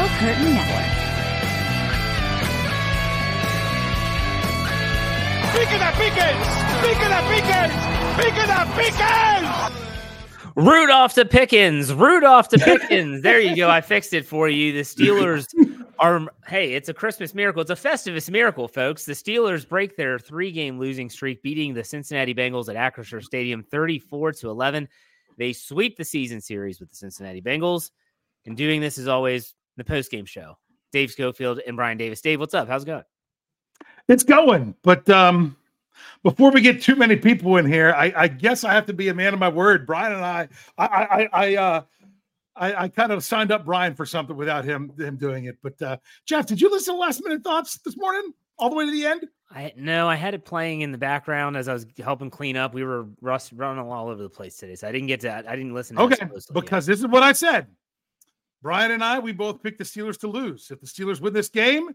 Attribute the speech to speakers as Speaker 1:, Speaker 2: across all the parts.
Speaker 1: Steel Curtain Network.
Speaker 2: ¡Piquen Pickens! ¡Piquen Pickens! ¡Piquen Pickens!
Speaker 3: Rudolph to Pickens, Rudolph to Pickens. there you go. I fixed it for you. The Steelers are, hey, it's a Christmas miracle. It's a Festivus miracle, folks. The Steelers break their three game losing streak, beating the Cincinnati Bengals at Acrisure Stadium 34 to 11. They sweep the season series with the Cincinnati Bengals. And doing this is always the post game show. Dave Schofield and Bryan Davis. Dave, what's up? How's it going?
Speaker 4: It's going, but um, before we get too many people in here, I, I, guess I have to be a man of my word. Bryan and I, I, I, I, uh, I, I kind of signed up Bryan for something without him him doing it. But uh, Jeff, did you listen to last minute thoughts this morning, all the way to the end?
Speaker 3: I no, I had it playing in the background as I was helping clean up. We were rust running all over the place today, so I didn't get to. I didn't listen.
Speaker 4: okay, because yet. this is what I said. Bryan and I, we both picked the Steelers to lose. If the Steelers win this game,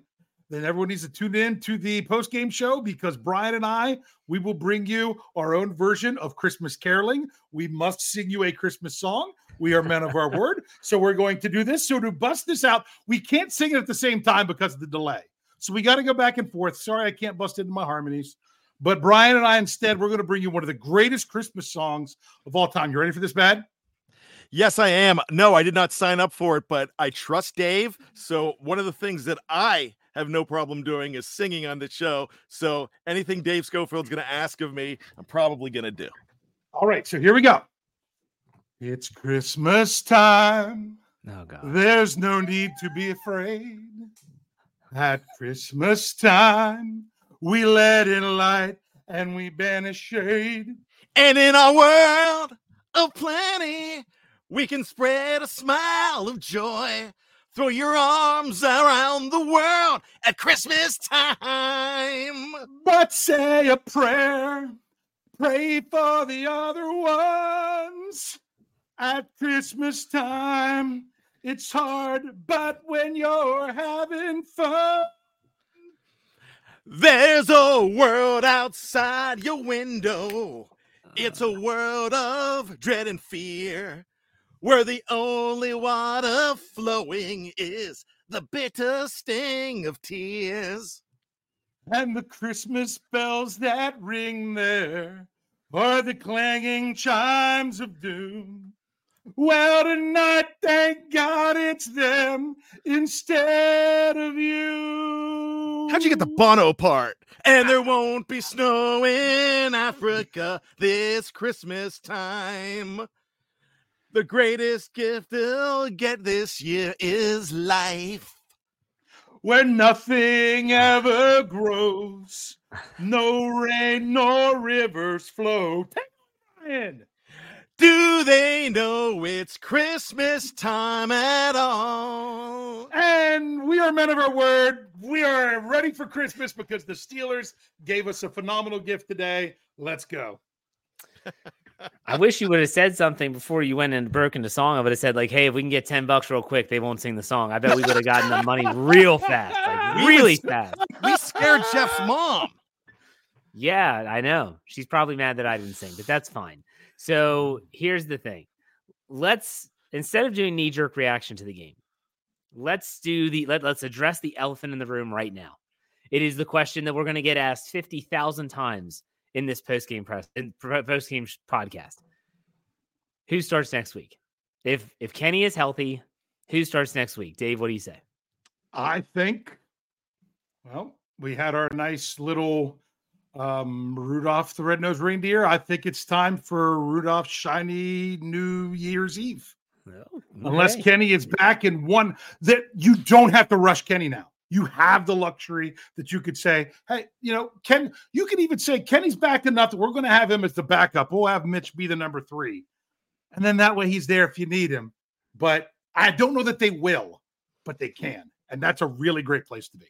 Speaker 4: then everyone needs to tune in to the post game show because Bryan and I, we will bring you our own version of Christmas caroling. We must sing you a Christmas song. We are men of our word. So we're going to do this. So to bust this out, we can't sing it at the same time because of the delay. So we got to go back and forth. Sorry, I can't bust into my harmonies. But Bryan and I, instead, we're going to bring you one of the greatest Christmas songs of all time. You ready for this, bad?
Speaker 5: Yes, I am. No, I did not sign up for it, but I trust Dave. So one of the things that I have no problem doing is singing on the show. So anything Dave Schofield's going to ask of me, I'm probably going to do.
Speaker 4: All right, so here we go. It's Christmas time.
Speaker 3: Oh God.
Speaker 4: There's no need to be afraid. At Christmas time, we let in light and we banish shade.
Speaker 5: And in our world of plenty, we can spread a smile of joy Throw your arms around the world at Christmas time.
Speaker 4: But say a prayer. Pray for the other ones at Christmas time. It's hard, but when you're having fun,
Speaker 5: there's a world outside your window. It's a ah. world of dread and fear where the only water flowing is the bitter sting of tears.
Speaker 4: And the Christmas bells that ring there are the clanging chimes of doom. Well, tonight, thank God it's them instead of you.
Speaker 5: How'd you get the Bono part? And there won't be snow in Africa this Christmas time. The greatest gift they'll get this year is life.
Speaker 4: Where nothing ah. ever grows, no rain nor rivers flow.
Speaker 5: Do they know it's Christmas time at all?
Speaker 4: And we are men of our word. We are ready for Christmas because the Steelers gave us a phenomenal gift today. Let's go.
Speaker 3: I wish you would have said something before you went and broke into song. I would have said like, "Hey, if we can get ten bucks real quick, they won't sing the song." I bet we would have gotten the money real fast, like really fast.
Speaker 5: We scared Jeff's mom.
Speaker 3: Yeah, I know. She's probably mad that I didn't sing, but that's fine. So here's the thing: let's instead of doing knee jerk reaction to the game, let's do the let, let's address the elephant in the room right now. It is the question that we're going to get asked fifty thousand times in this post game press in post game podcast. Who starts next week? If if Kenny is healthy, who starts next week? Dave, what do you say?
Speaker 4: I think. Well, we had our nice little um, Rudolph the Red-Nosed Reindeer. I think it's time for Rudolph's shiny New Year's Eve. Well, okay. Unless Kenny is back in one, that you don't have to rush Kenny now. You have the luxury that you could say, hey, you know, Ken, you could even say Kenny's back enough that we're going to have him as the backup. We'll have Mitch be the number three. And then that way he's there if you need him. But I don't know that they will, but they can. And that's a really great place to be.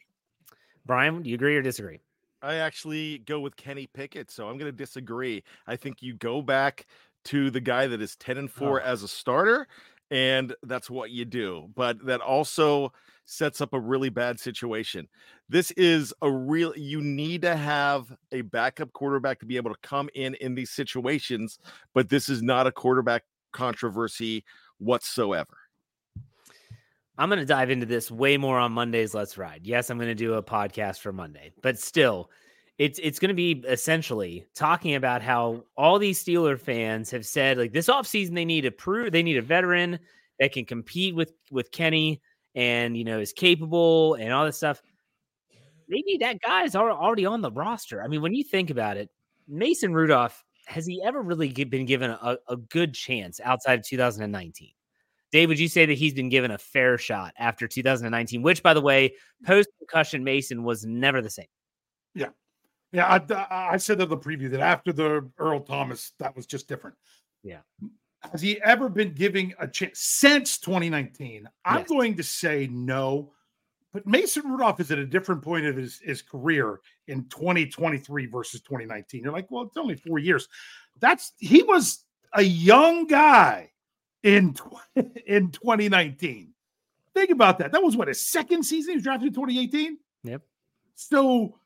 Speaker 3: Bryan, do you agree or disagree?
Speaker 5: I actually go with Kenny Pickett, so I'm going to disagree. I think you go back to the guy that is 10 and 4 oh. as a starter and that's what you do. But that also sets up a really bad situation. This is a real you need to have a backup quarterback to be able to come in in these situations, but this is not a quarterback controversy whatsoever.
Speaker 3: I'm going to dive into this way more on Monday's Let's Ride. Yes, I'm going to do a podcast for Monday, but still, it's it's going to be essentially talking about how all these Steeler fans have said like this offseason they need a prove they need a veteran that can compete with with Kenny and you know is capable and all this stuff. Maybe that guy is already on the roster. I mean, when you think about it, Mason Rudolph has he ever really been given a, a good chance outside of 2019? Dave, would you say that he's been given a fair shot after 2019, which, by the way, post concussion Mason was never the same?
Speaker 4: Yeah. Yeah. I, I said in the preview that after the Earl Thomas, that was just different.
Speaker 3: Yeah.
Speaker 4: Has he ever been giving a chance since 2019? I'm going to say no. But Mason Rudolph is at a different point of his, his career in 2023 versus 2019. You're like, well, it's only four years. That's he was a young guy in in 2019. Think about that. That was what his second season. He was drafted in 2018.
Speaker 3: Yep.
Speaker 4: So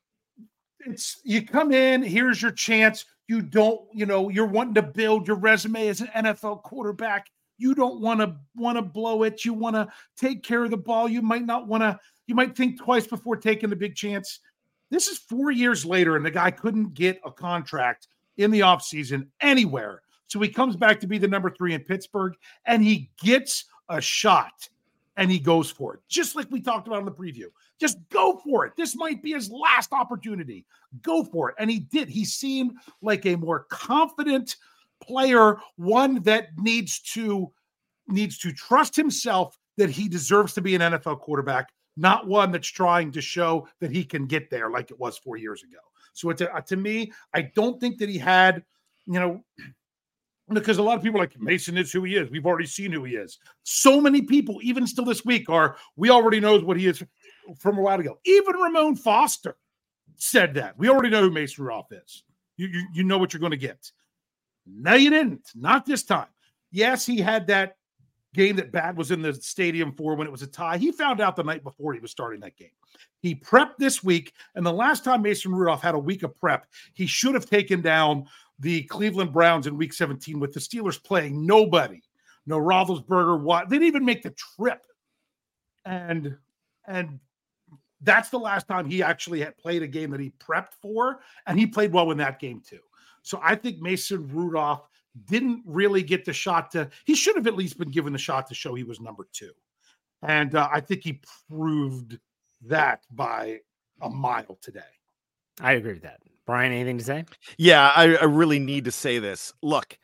Speaker 4: it's you come in. Here's your chance. You don't, you know, you're wanting to build your resume as an NFL quarterback. You don't want to want to blow it. You want to take care of the ball. You might not want to. You might think twice before taking the big chance. This is four years later, and the guy couldn't get a contract in the offseason anywhere so he comes back to be the number three in Pittsburgh and he gets a shot and he goes for it, just like we talked about in the preview. Just go for it. This might be his last opportunity. Go for it. And he did. He seemed like a more confident player, one that needs to needs to trust himself that he deserves to be an NFL quarterback, not one that's trying to show that he can get there like it was 4 years ago. So it's a, to me, I don't think that he had, you know, because a lot of people like Mason is who he is. We've already seen who he is. So many people, even still this week, are we already knows what he is from a while ago. Even Ramon Foster said that. We already know who Mason Rudolph is. You, you, you know what you're going to get. No, you didn't. Not this time. Yes, he had that game that Bad was in the stadium for when it was a tie. He found out the night before he was starting that game. He prepped this week, and the last time Mason Rudolph had a week of prep, he should have taken down the Cleveland Browns in week 17 with the Steelers playing nobody. No Roethlisberger, what they didn't even make the trip. And and that's the last time he actually had played a game that he prepped for, and he played well in that game too. So I think Mason Rudolph didn't really get the shot to. He should have at least been given the shot to show he was number two, and uh, I think he proved that by a mile today.
Speaker 3: I agree with that. Bryan, anything to say?
Speaker 5: Yeah, I, I really need to say this. Look,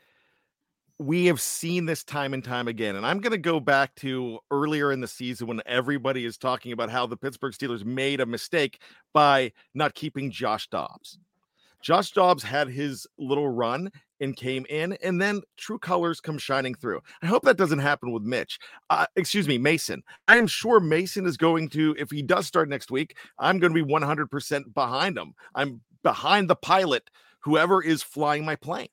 Speaker 5: we have seen this time and time again. And I'm going to go back to earlier in the season when everybody is talking about how the Pittsburgh Steelers made a mistake by not keeping Josh Dobbs. Josh Dobbs had his little run and came in, and then true colors come shining through. I hope that doesn't happen with Mitch. Uh, excuse me, Mason. I am sure Mason is going to, if he does start next week, I'm going to be 100% behind him. I'm behind the pilot, whoever is flying my plane.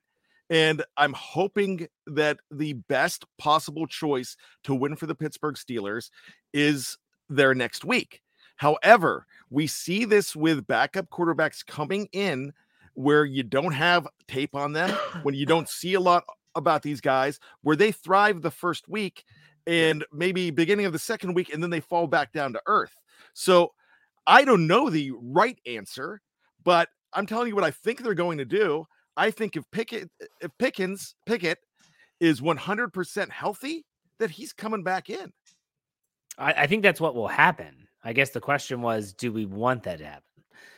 Speaker 5: And I'm hoping that the best possible choice to win for the Pittsburgh Steelers is there next week. However, we see this with backup quarterbacks coming in where you don't have tape on them, when you don't see a lot about these guys, where they thrive the first week and maybe beginning of the second week, and then they fall back down to earth. So I don't know the right answer, but I'm telling you what I think they're going to do. I think if Pickett, if Pickens, Pickett is 100% healthy, that he's coming back in.
Speaker 3: I, I think that's what will happen. I guess the question was, do we want that to happen?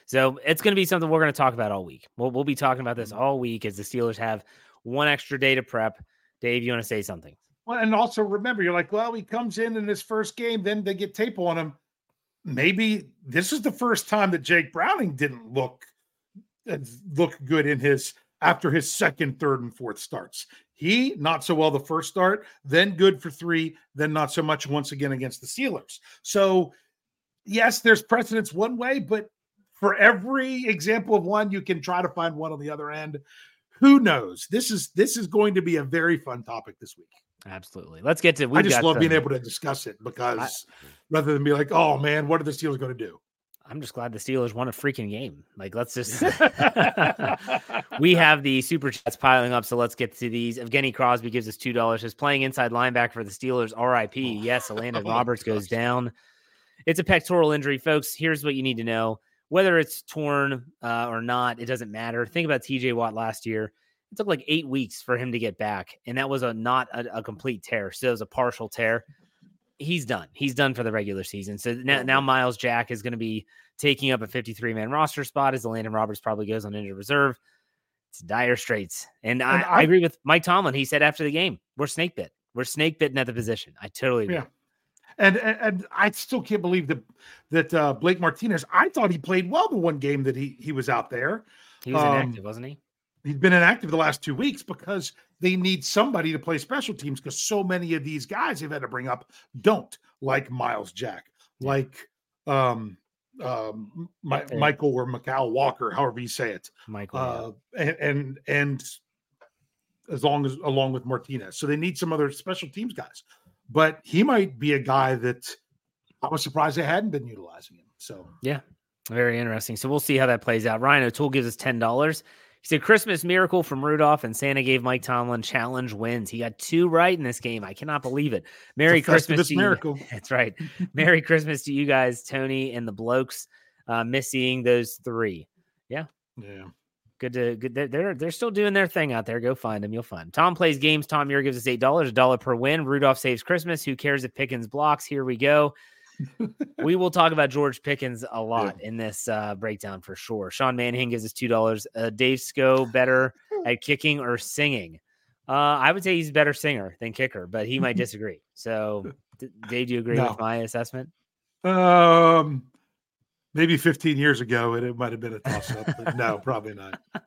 Speaker 3: So it's going to be something we're going to talk about all week. We'll, we'll be talking about this mm-hmm. all week as the Steelers have one extra day to prep. Dave, you want to say something?
Speaker 4: Well, and also remember, you're like, well, he comes in in his first game, then they get tape on him. Maybe this is the first time that Jake Browning didn't look uh, look good in his after his second, third, and fourth starts. He not so well the first start, then good for three, then not so much once again against the Steelers. So, yes, there's precedence one way, but for every example of one, you can try to find one on the other end. Who knows? This is this is going to be a very fun topic this week.
Speaker 3: Absolutely. Let's get to.
Speaker 4: I just love being able to discuss it because I, rather than be like, "Oh man, what are the Steelers going to do?"
Speaker 3: I'm just glad the Steelers won a freaking game. Like, let's just. we have the super chats piling up, so let's get to these. Evgeny Crosby gives us two dollars. Is playing inside linebacker for the Steelers. R.I.P.
Speaker 4: Oh,
Speaker 3: yes, Elandon
Speaker 4: oh
Speaker 3: Roberts goes down. It's a pectoral injury, folks. Here's what you need to know: whether it's torn uh, or not, it doesn't matter. Think about T.J. Watt last year. It took like eight weeks for him to get back, and that was a not a, a complete tear. So it was a partial tear. He's done. He's done for the regular season. So now, now Myles Jack is going to be taking up a 53 man roster spot as Elandon Roberts probably goes on injured reserve. It's dire straits. And, I, I,
Speaker 4: I-
Speaker 3: agree with Mike Tomlin. He said after the game, we're snake bit. We're snake bitten at the position. I totally agree.
Speaker 4: Yeah. And, and and I still can't believe that that uh, Blake Martinez. I thought he played well the one game that he he was out there.
Speaker 3: He was
Speaker 4: Um,
Speaker 3: inactive, wasn't he?
Speaker 4: He's been inactive the last two weeks because they need somebody to play special teams because so many of these guys they've had to bring up don't like Myles Jack, like um um
Speaker 3: Okay.
Speaker 4: Michael or Macau Walker, however you say it.
Speaker 3: Michael. yeah.
Speaker 4: Uh and and and as long as along with Martinez. So they need some other special teams guys. But he might be a guy that I was surprised they hadn't been utilizing him. So yeah,
Speaker 3: Very interesting. So we'll see how that plays out. Ryan O'Toole gives us ten dollars. He said Christmas miracle from Rudolph and Santa gave Mike Tomlin challenge wins. He got two right in this game. I cannot believe it. Merry Christmas to you.
Speaker 4: miracle.
Speaker 3: That's right. Merry Christmas to you guys, Tony and the blokes. Uh, miss seeing those three.
Speaker 4: Yeah. Yeah.
Speaker 3: Good to good. They're, they're still doing their thing out there. Go find them. You'll find. 'em. Tom plays games. Tom Muir gives us eight dollars, a dollar per win. Rudolph saves Christmas. Who cares if Pickens blocks? Here we go. we will talk about George Pickens a lot in this uh, breakdown for sure. Sean Manning gives us two dollars. Uh, Dave Sco better at kicking or singing? Uh, I would say he's a better singer than kicker, but he might disagree. So, Dave, do you agree
Speaker 4: No.
Speaker 3: with my assessment?
Speaker 4: Um, maybe 15 years ago, it, it might have been a toss up, but no, probably not.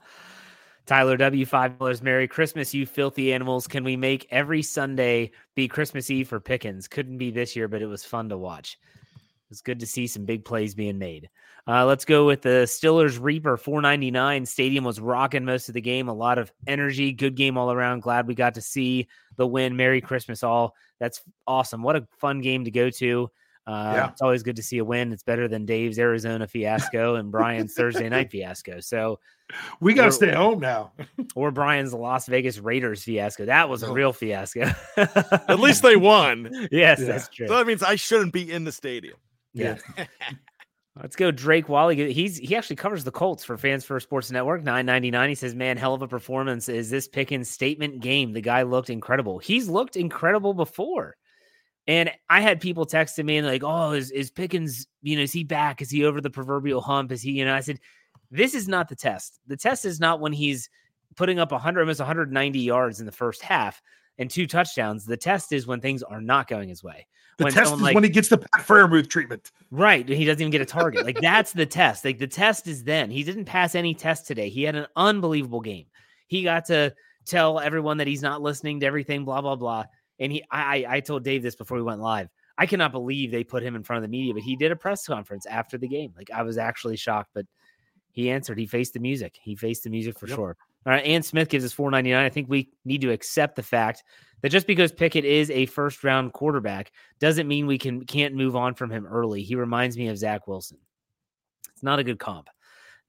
Speaker 3: Tyler W, five dollars. Merry Christmas, you filthy animals. Can we make every Sunday be Christmas Eve for Pickens? Couldn't be this year, but it was fun to watch. It's good to see some big plays being made. Uh, let's go with the Stillers Reaper 499. Stadium was rocking most of the game. A lot of energy. Good game all around. Glad we got to see the win. Merry Christmas, all. That's awesome. What a fun game to go to. Uh,
Speaker 4: Yeah.
Speaker 3: It's always good to see a win. It's better than Dave's Arizona fiasco and Bryan's Thursday night fiasco. So,
Speaker 4: We got to stay home now.
Speaker 3: or Bryan's Las Vegas Raiders fiasco. That was a
Speaker 4: Oh.
Speaker 3: real fiasco.
Speaker 5: At least they won.
Speaker 3: yes,
Speaker 4: Yeah.
Speaker 3: that's true.
Speaker 5: So that means I shouldn't be in the stadium.
Speaker 3: yeah. Let's go, Drake Wally. He's he actually covers the Colts for Fans First Sports Network. Nine ninety nine. He says, "Man, hell of a performance is this Pickens statement game. The guy looked incredible. He's looked incredible before." And I had people texting me and like, "Oh, is is Pickens? You know, is he back? Is he over the proverbial hump? Is he? You know?" I said, "This is not the test. The test is not when he's putting up 100, almost 190 yards in the first half and two touchdowns. The test is when things are not going his way.
Speaker 4: The
Speaker 3: when
Speaker 4: test is
Speaker 3: like
Speaker 4: when he gets the Pat Freiermuth treatment.
Speaker 3: Right. He doesn't even get a target. Like that's the test. Like the test is then. He didn't pass any test today. He had an unbelievable game. He got to tell everyone that he's not listening to everything, blah, blah, blah. And he I I I told Dave this before we went live. I cannot believe they put him in front of the media, but he did a press conference after the game. Like I was actually shocked, but he answered. He faced the music. He faced the music for
Speaker 4: Yep.
Speaker 3: sure. All right. Ant Smith gives us 499. I think we need to accept the fact that just because Pickett is a first round quarterback doesn't mean we can can't move on from him early. He reminds me of Zach Wilson. It's not a good comp.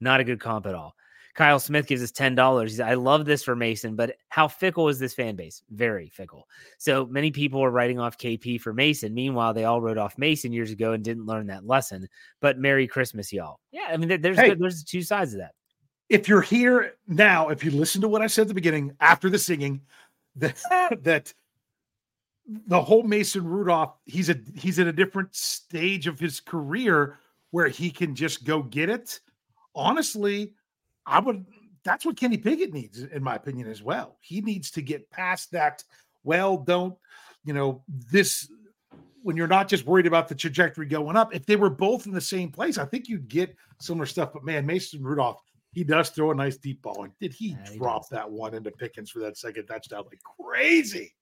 Speaker 3: Not a good comp at all. Kyle Smith gives us ten dollars. I love this for Mason, but how fickle is this fan base? Very fickle. So many people are writing off KP for Mason. Meanwhile, they all wrote off Mason years ago and didn't learn that lesson. But Merry Christmas, y'all. Yeah, I mean, there's
Speaker 4: Hey.
Speaker 3: there's two sides of that.
Speaker 4: If you're here now, if you listen to what I said at the beginning after the singing, that that the whole Mason Rudolph, he's a he's at a different stage of his career where he can just go get it. Honestly, I would that's what Kenny Pickett needs, in my opinion, as well. He needs to get past that. Well, don't you know this when you're not just worried about the trajectory going up. If they were both in the same place, I think you'd get similar stuff. But man, Mason Rudolph, he does throw a nice deep ball. And did he
Speaker 3: Yeah,
Speaker 4: drop
Speaker 3: does.
Speaker 4: that one into Pickens for that second touchdown like crazy?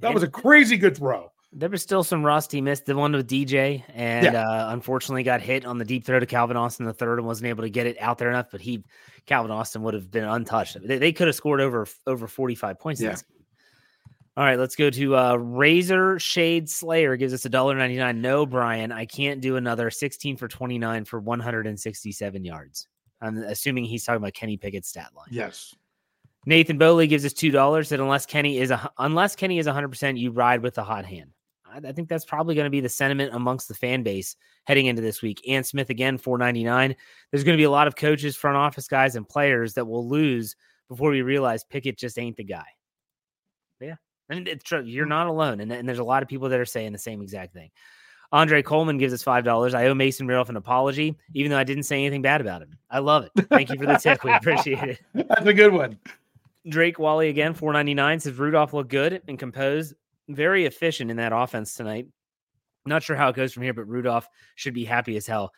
Speaker 4: That was a crazy good throw.
Speaker 3: There was still some rust. He missed the one with DJ, and uh, unfortunately got hit on the deep throw to Calvin Austin the third, and wasn't able to get it out there enough. But he, Calvin Austin, would have been untouched. They, they could have scored over over forty five points.
Speaker 4: Yeah.
Speaker 3: All right, let's go to uh, Razor Shade Slayer gives us a dollar ninety nine. No, Bryan, I can't do another sixteen for twenty nine for one hundred and sixty seven yards. I'm assuming he's talking about Kenny Pickett's stat line.
Speaker 4: Yes.
Speaker 3: Nathan Bowley gives us two dollars. That unless Kenny is a unless Kenny is hundred percent, you ride with the hot hand. I, I think that's probably going to be the sentiment amongst the fan base heading into this week. Ant Smith again, four ninety nine. There's going to be a lot of coaches, front office guys, and players that will lose before we realize Pickett just ain't the guy. Yeah, and it's true. You're mm. not alone, and, and there's a lot of people that are saying the same exact thing. Andre Coleman gives us five dollars. I owe Mason Rudolph an apology, even though I didn't say anything bad about him. I love it. Thank you for the tip. We appreciate it.
Speaker 4: That's a good one.
Speaker 3: Drake Wally again, 499 says Rudolph looked good and composed, very efficient in that offense tonight. Not sure how it goes from here, but Rudolph should be happy as hell.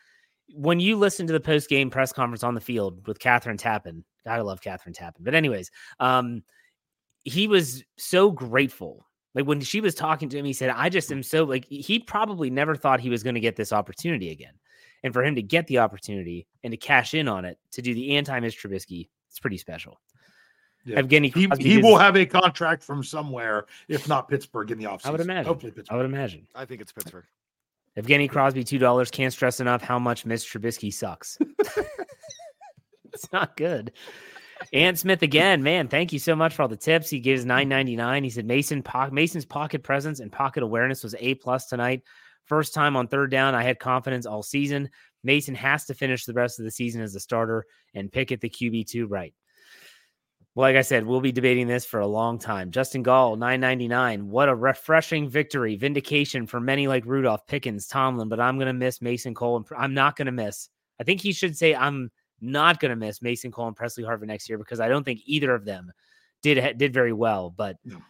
Speaker 3: When you listen to the post game press conference on the field with Kathryn Tappen, gotta love Kathryn Tappen. But anyways, um, he was so grateful. Like when she was talking to him, he said, I just am so like he probably never thought he was going to get this opportunity again. And for him to get the opportunity and to cash in on it to do the anti Mitch Trubisky, it's pretty special.
Speaker 4: Yeah.
Speaker 3: Evgeny
Speaker 4: He,
Speaker 3: Crosby
Speaker 4: he
Speaker 3: gives-
Speaker 4: will have a contract from somewhere, if not Pittsburgh, in the offseason.
Speaker 3: I would imagine.
Speaker 4: Hopefully, Pittsburgh.
Speaker 3: I would imagine.
Speaker 5: I think it's Pittsburgh.
Speaker 3: Evgeny Crosby, two dollars. Can't stress enough how much Mitch Trubisky sucks. it's not good. Ant Smith again, man. Thank you so much for all the tips. He gives nine ninety nine. He said Mason po- Mason's pocket presence and pocket awareness was a plus tonight. First time on third down, I had confidence all season. Mason has to finish the rest of the season as a starter and Pickett the QB two right. Well, like I said, we'll be debating this for a long time. Justin Gall, nine ninety nine. What a refreshing victory, vindication for many like Rudolph, Pickens, Tomlin. But I'm gonna miss Mason Cole. And I'm not gonna miss. I think he should say I'm not gonna miss Mason Cole and Pressley Harvin next year because I don't think either of them did did very well. But
Speaker 4: No.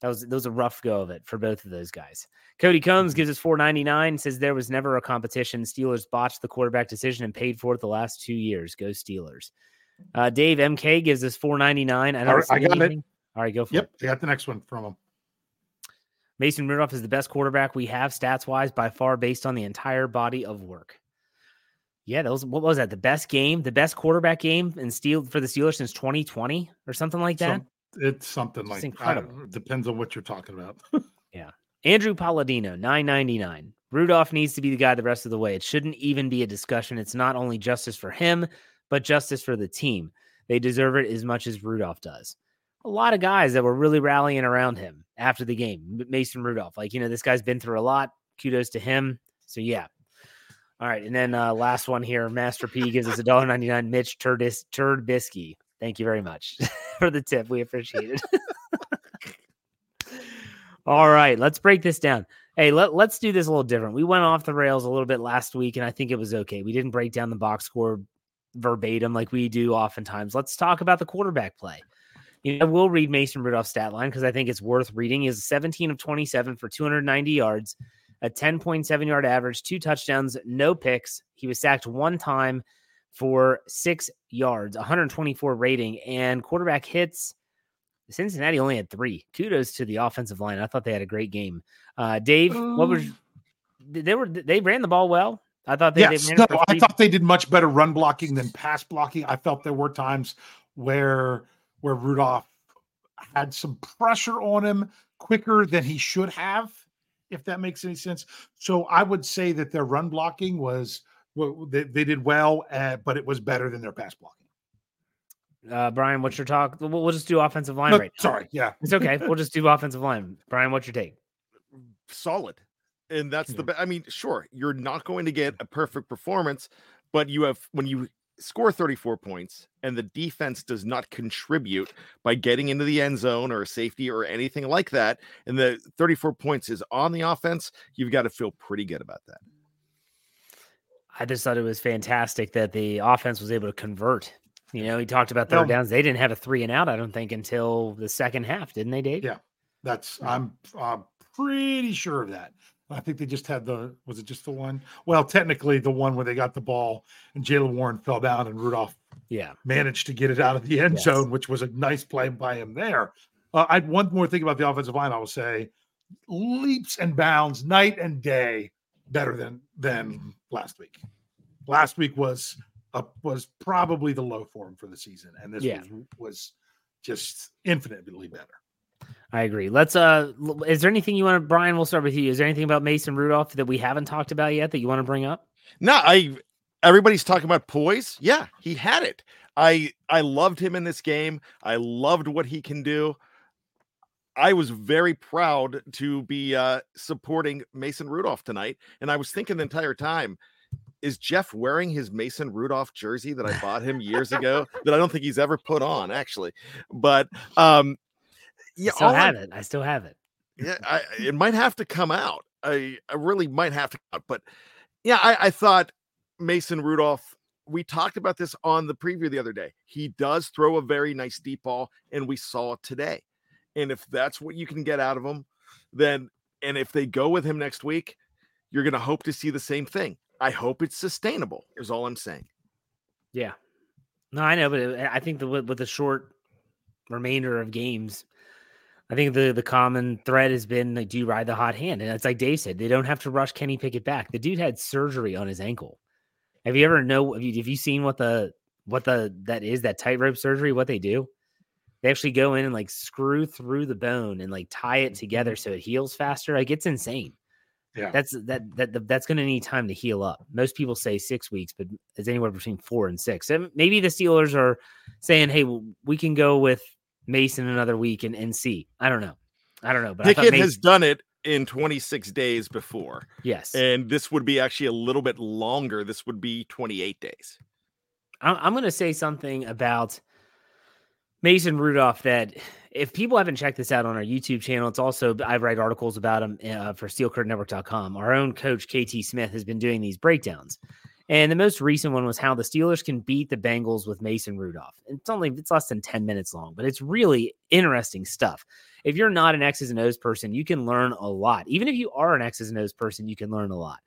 Speaker 3: that was that was a rough go of it for both of those guys. Cody Combs mm-hmm. gives us four ninety nine. Says there was never a competition. Steelers botched the quarterback decision and paid for it the last two years. Go Steelers. Uh, Dave MK gives us four ninety nine. I
Speaker 4: right, I got it.
Speaker 3: All right, go for it.
Speaker 4: Yep, I got the next one from him.
Speaker 3: Mason Rudolph is the best quarterback we have stats wise by far based on the entire body of work. Yeah, those what was that? The best game, the best quarterback game in steel for the Steelers since 2020 or something like that.
Speaker 4: Some- it's something
Speaker 3: Just
Speaker 4: like
Speaker 3: incredible.
Speaker 4: Depends on what you're talking about. Yeah.
Speaker 3: Andrew Palladino, 999. Rudolph needs to be the guy the rest of the way. It shouldn't even be a discussion. It's not only justice for him, but justice for the team. They deserve it as much as Rudolph does. A lot of guys that were really rallying around him after the game. Mason Rudolph, like, you know, this guy's been through a lot. Kudos to him. So, yeah. All right. And then uh, last one here Master P gives us a dollar ninety nine. Mitch Turdis, Turdbisky. Thank you very much for the tip. We appreciate it. All right, let's break this down. Hey, let, let's do this a little different. We went off the rails a little bit last week, and I think it was okay. We didn't break down the box score verbatim like we do oftentimes. Let's talk about the quarterback play. You know, we'll read Mason Rudolph's stat line because I think it's worth reading. He is 17 of 27 for 290 yards, a 10.7 yard average, two touchdowns, no picks. He was sacked one time for six yards, 124 rating, and quarterback hits. Cincinnati only had three. Kudos to the offensive line. I thought they had a great game. Uh, Dave, what was
Speaker 4: Um,
Speaker 3: they were they ran the ball well. I thought they,
Speaker 4: yes,
Speaker 3: they
Speaker 4: no, I thought they did much better run blocking than pass blocking. I felt there were times where where Rudolph had some pressure on him quicker than he should have, if that makes any sense. So I would say that their run blocking was well, they, they did well, uh, but it was better than their pass blocking.
Speaker 3: uh, Bryan, what's your talk? We'll, we'll just do offensive line
Speaker 4: No,
Speaker 3: right now.
Speaker 4: sorry, yeah,
Speaker 3: It's okay. we'll just do offensive line. Bryan, what's your take?
Speaker 5: solid. And that's the
Speaker 4: Yeah.
Speaker 5: be- I mean, sure, you're not going to get a perfect performance, but you have when you score 34 points and the defense does not contribute by getting into the end zone or a safety or anything like that, and the 34 points is on the offense, you've got to feel pretty good about that.
Speaker 3: I just thought it was fantastic that the offense was able to convert. You know, he talked about third
Speaker 4: Well-
Speaker 3: downs. They didn't have a three and out, I don't think, until the second half, didn't they, Dave?
Speaker 4: Yeah. That's I'm I'm pretty sure of that. I think they just had the was it just the one? Well, technically the one where they got the ball and Jaylen Warren fell down and Rudolph
Speaker 3: Yeah.
Speaker 4: managed to get it out of the end
Speaker 3: Yes.
Speaker 4: zone, which was a nice play by him there. Uh, I'd one more thing about the offensive line. I will say, leaps and bounds, night and day, better than than last week. Last week was uh, was probably the low form for the season, and this
Speaker 3: Yeah.
Speaker 4: was was just infinitely better.
Speaker 3: I agree. Let's uh is there anything you want to Bryan, we'll start with you. Is there anything about Mason Rudolph that we haven't talked about yet that you want to bring up?
Speaker 5: No, I everybody's talking about poise. Yeah, he had it. I I loved him in this game. I loved what he can do. I was very proud to be uh, supporting Mason Rudolph tonight, and I was thinking the entire time, is Jeff wearing his Mason Rudolph jersey that I bought him years ago that I don't think he's ever put on actually, but um,
Speaker 3: yeah, I still have I, it. I still have it.
Speaker 5: Yeah, I, it might have to come out. I I really might have to, but yeah, I, I thought Mason Rudolph. We talked about this on the preview the other day. He does throw a very nice deep ball, and we saw it today. And if that's what you can get out of him, then and if they go with him next week, you're going to hope to see the same thing. I hope it's sustainable. Is all I'm saying.
Speaker 3: Yeah. No, I know, but uh, I think the with the short remainder of games, I think the the common thread has been like, do you ride the hot hand? And it's like Dave said, they don't have to rush Kenny Pickett back. The dude had surgery on his ankle. Have you ever know? Have you, have you seen what the what the that is that tightrope surgery? What they do? They actually go in and like screw through the bone and like tie it together so it heals faster. Like it's insane. Yeah, that's that that that's going to need time to heal up. Most people say six weeks, but it's anywhere between four and six. And maybe the Steelers are saying, "Hey, well, we can go with Mason another week and, and see." I don't know. I don't know. But
Speaker 5: Pickett Mason- has done it in 26 days before.
Speaker 3: Yes,
Speaker 5: and this would be actually a little bit longer. This would be 28 days.
Speaker 3: I'm going to say something about Mason Rudolph that if people haven't checked this out on our YouTube channel, it's also I write articles about him uh, for SteelCurtainNetwork.com. Our own coach KT Smith has been doing these breakdowns, and the most recent one was how the Steelers can beat the Bengals with Mason Rudolph. It's only it's less than ten minutes long, but it's really interesting stuff. If you're not an X's and O's person, you can learn a lot. Even if you are an X's and O's person, you can learn a lot.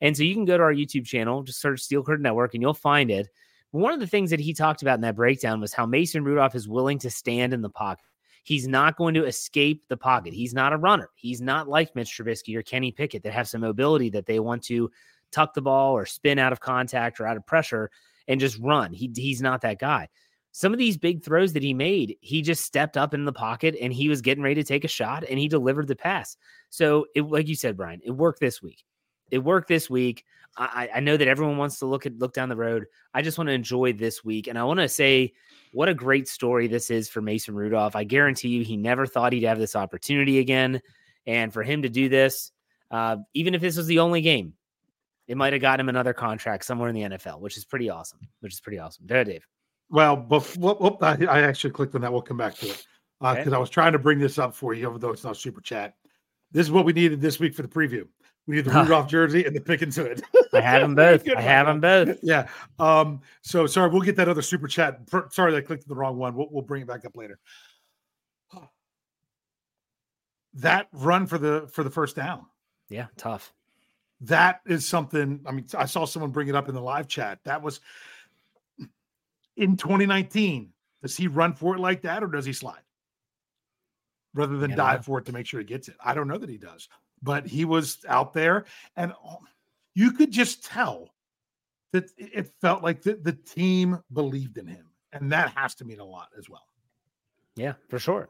Speaker 3: And so you can go to our YouTube channel, just search Steel Curtain Network, and you'll find it. One of the things that he talked about in that breakdown was how Mason Rudolph is willing to stand in the pocket. He's not going to escape the pocket. He's not a runner. He's not like Mitch Trubisky or Kenny Pickett that have some mobility that they want to tuck the ball or spin out of contact or out of pressure and just run. He, he's not that guy. Some of these big throws that he made, he just stepped up in the pocket and he was getting ready to take a shot and he delivered the pass. So, it, like you said, Bryan, it worked this week. It worked this week. I, I know that everyone wants to look at look down the road. I just want to enjoy this week, and I want to say what a great story this is for Mason Rudolph. I guarantee you, he never thought he'd have this opportunity again, and for him to do this, uh, even if this was the only game, it might have got him another contract somewhere in the NFL, which is pretty awesome. Which is pretty awesome. There, Dave.
Speaker 4: Well, but whoop, I, I, actually clicked on that. We'll come back to it because uh, okay. I was trying to bring this up for you, even though it's not super chat. This is what we needed this week for the preview. We need the Rudolph jersey and the Pickens hood.
Speaker 3: I have them both. I have them both.
Speaker 4: Yeah. Um. So sorry, we'll get that other super chat. Sorry, I clicked the wrong one. We'll, we'll bring it back up later. That run for the for the first down.
Speaker 3: Yeah, tough.
Speaker 4: That is something. I mean, I saw someone bring it up in the live chat. That was in 2019. Does he run for it like that, or does he slide rather than dive for it to make sure he gets it? I don't know that he does but he was out there and oh, you could just tell that it felt like the, the team believed in him and that has to mean a lot as well
Speaker 3: yeah for sure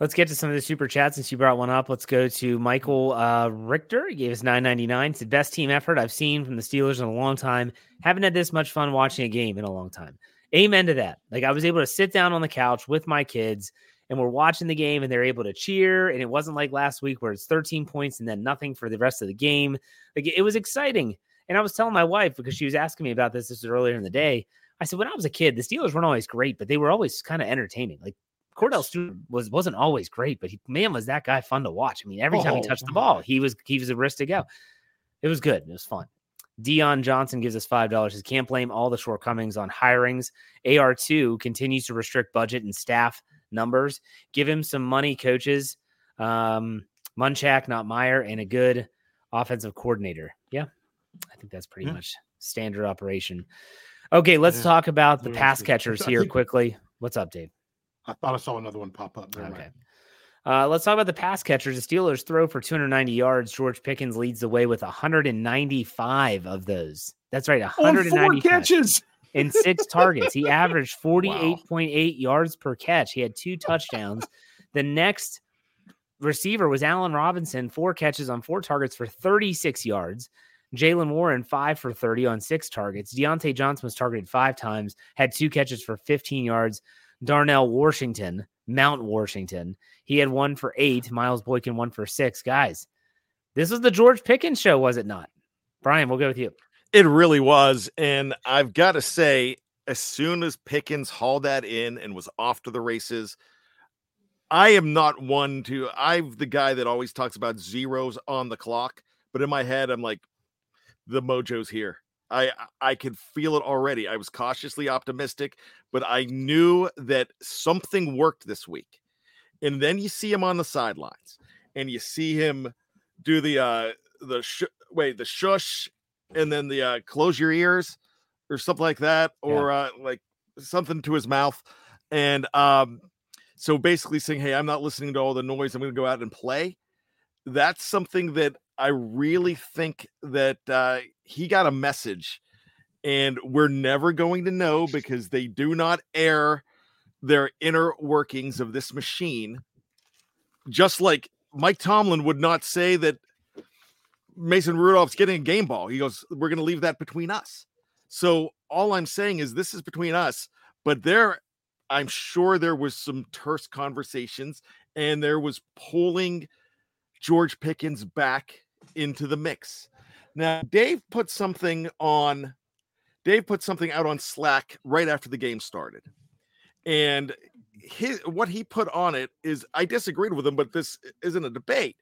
Speaker 3: let's get to some of the super chats since you brought one up let's go to michael uh, richter he gave us 999 it's the best team effort i've seen from the steelers in a long time haven't had this much fun watching a game in a long time amen to that like i was able to sit down on the couch with my kids and we're watching the game and they're able to cheer. And it wasn't like last week where it's 13 points and then nothing for the rest of the game. Like it was exciting. And I was telling my wife because she was asking me about this this was earlier in the day. I said, when I was a kid, the Steelers weren't always great, but they were always kind of entertaining. Like Kordell Stewart was wasn't always great, but he man was that guy fun to watch. I mean, every time he touched the oh, ball, he was he was a risk to go. It was good. It was fun. Dion Johnson gives us five dollars. He can't blame all the shortcomings on hirings. AR2 continues to restrict budget and staff numbers. Give him some money, coaches. Um, Munchak, not Meyer, and a good offensive coordinator. Yeah, I think that's pretty yeah. much standard operation. Okay, let's yeah. talk about the pass catchers here quickly. What's up, Dave?
Speaker 4: I thought I saw another one pop up.
Speaker 3: There okay. Uh, let's talk about the pass catchers. The Steelers throw for 290 yards. George Pickens leads the way with 195 of those. That's right, 195
Speaker 4: catches
Speaker 3: and six targets. He averaged 48.8 wow. yards per catch. He had two touchdowns. The next receiver was Allen Robinson, four catches on four targets for 36 yards. Jaylen Warren, five for 30 on six targets. Diontae Johnson was targeted five times, had two catches for 15 yards. Darnell Washington, Mount Washington, he had one for eight. Myles Boykin, one for six. Guys, this was the George Pickens show, was it not? Bryan, we'll go with you.
Speaker 5: It really was. And I've got to say, as soon as Pickens hauled that in and was off to the races, I am not one to, I'm the guy that always talks about zeros on the clock. But in my head, I'm like, the mojo's here. I I could feel it already. I was cautiously optimistic, but I knew that something worked this week. And then you see him on the sidelines, and you see him do the uh the sh- wait the shush, and then the uh close your ears or something like that, or yeah. uh like something to his mouth, and um so basically saying, "Hey, I'm not listening to all the noise. I'm going to go out and play." That's something that I really think that uh, he got a message, and we're never going to know because they do not air their inner workings of this machine. Just like Mike Tomlin would not say that Mason Rudolph's getting a game ball. He goes, "We're going to leave that between us." So all I'm saying is this is between us, but there I'm sure there was some terse conversations and there was pulling George Pickens back into the mix. Now, Dave put something on Dave put something out on Slack right after the game started. And his what he put on it is I disagreed with him, but this isn't a debate.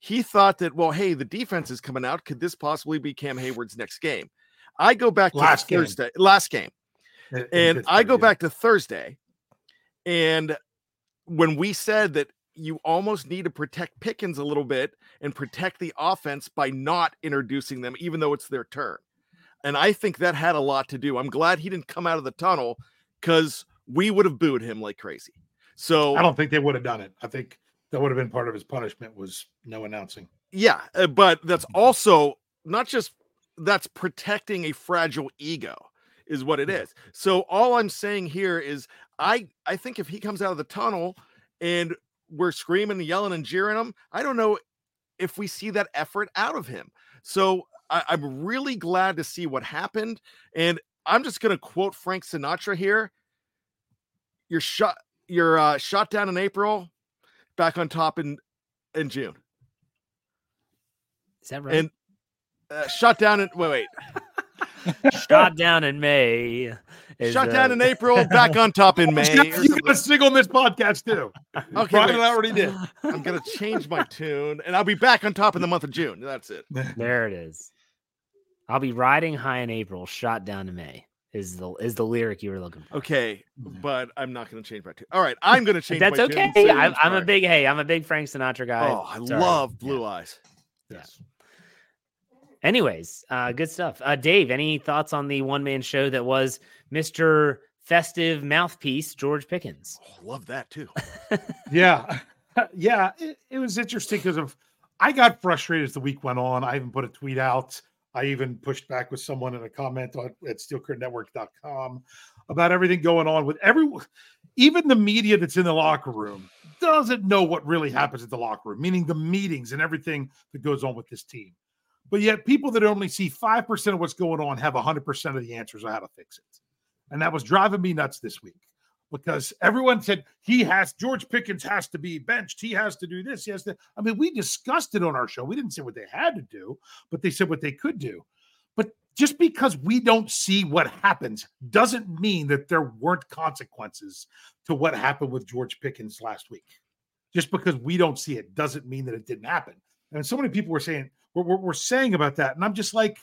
Speaker 5: He thought that, well, hey, the defense is coming out. Could this possibly be Cam Heyward's next game? I go back to last Thursday, game. last game. and I go back to Thursday. And when we said that you almost need to protect Pickens a little bit and protect the offense by not introducing them, even though it's their turn. And I think that had a lot to do. I'm glad he didn't come out of the tunnel because we would have booed him like crazy. So
Speaker 4: I don't think they would have done it. I think that would have been part of his punishment was no announcing.
Speaker 5: Yeah, uh, but that's also not just that's protecting a fragile ego is what it is. So all I'm saying here is I I think if he comes out of the tunnel and we're screaming and yelling and jeering him, I don't know if we see that effort out of him. So I, I'm really glad to see what happened. And I'm just going to quote Frank Sinatra here. You're shot. You're uh, shot down in April, back on top in in June.
Speaker 3: Is that right?
Speaker 5: And uh, shot down in wait
Speaker 3: wait. shot down in May.
Speaker 5: Is, Shut uh, down in April, back on top in May.
Speaker 4: You got a single this podcast too.
Speaker 5: Okay, Bryan already did. I'm gonna change my tune, and I'll be back on top in the month of June. That's it.
Speaker 3: There it is. I'll be riding high in April, shot down in May. Is the is the lyric you were looking for?
Speaker 5: Okay, but I'm not going to change my tune. All right, I'm going to change.
Speaker 3: That's okay. I'm, I'm a big hey. I'm a big Frank Sinatra guy.
Speaker 5: Oh, I Sorry. love Blue yeah. Eyes.
Speaker 3: Yes. Yeah. Anyways, uh, good stuff. Uh, Dave, any thoughts on the one man show that was Mr. Festive Mouthpiece, George Pickens?
Speaker 5: Oh, love that too.
Speaker 4: yeah. Yeah. It, it was interesting because of, I got frustrated as the week went on. I even put a tweet out. I even pushed back with someone in a comment on at steelcurtainnetwork.com about everything going on with everyone, even the media that's in the locker room doesn't know what really happens at the locker room, meaning the meetings and everything that goes on with this team. But yet, people that only see 5% of what's going on have 100% of the answers on how to fix it. And that was driving me nuts this week because everyone said he has, George Pickens has to be benched. He has to do this. He has to. I mean, we discussed it on our show. We didn't say what they had to do, but they said what they could do. But just because we don't see what happens doesn't mean that there weren't consequences to what happened with George Pickens last week. Just because we don't see it doesn't mean that it didn't happen. And so many people were saying, we're, we're, saying about that. And I'm just like,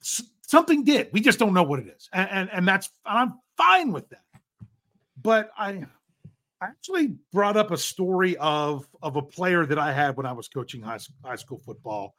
Speaker 4: something did. We just don't know what it is. And, and, and that's, I'm fine with that. But I, actually brought up a story of, of a player that I had when I was coaching high, high school football.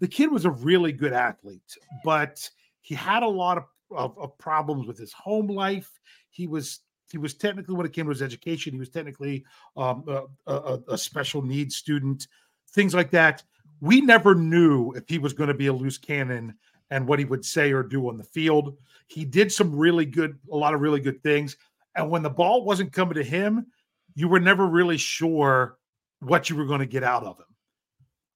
Speaker 4: The kid was a really good athlete, but he had a lot of, of, of problems with his home life. He was he was technically when it came to his education, he was technically um, a, a, a, special needs student, things like that we never knew if he was going to be a loose cannon and what he would say or do on the field. He did some really good, a lot of really good things. And when the ball wasn't coming to him, you were never really sure what you were going to get out of him.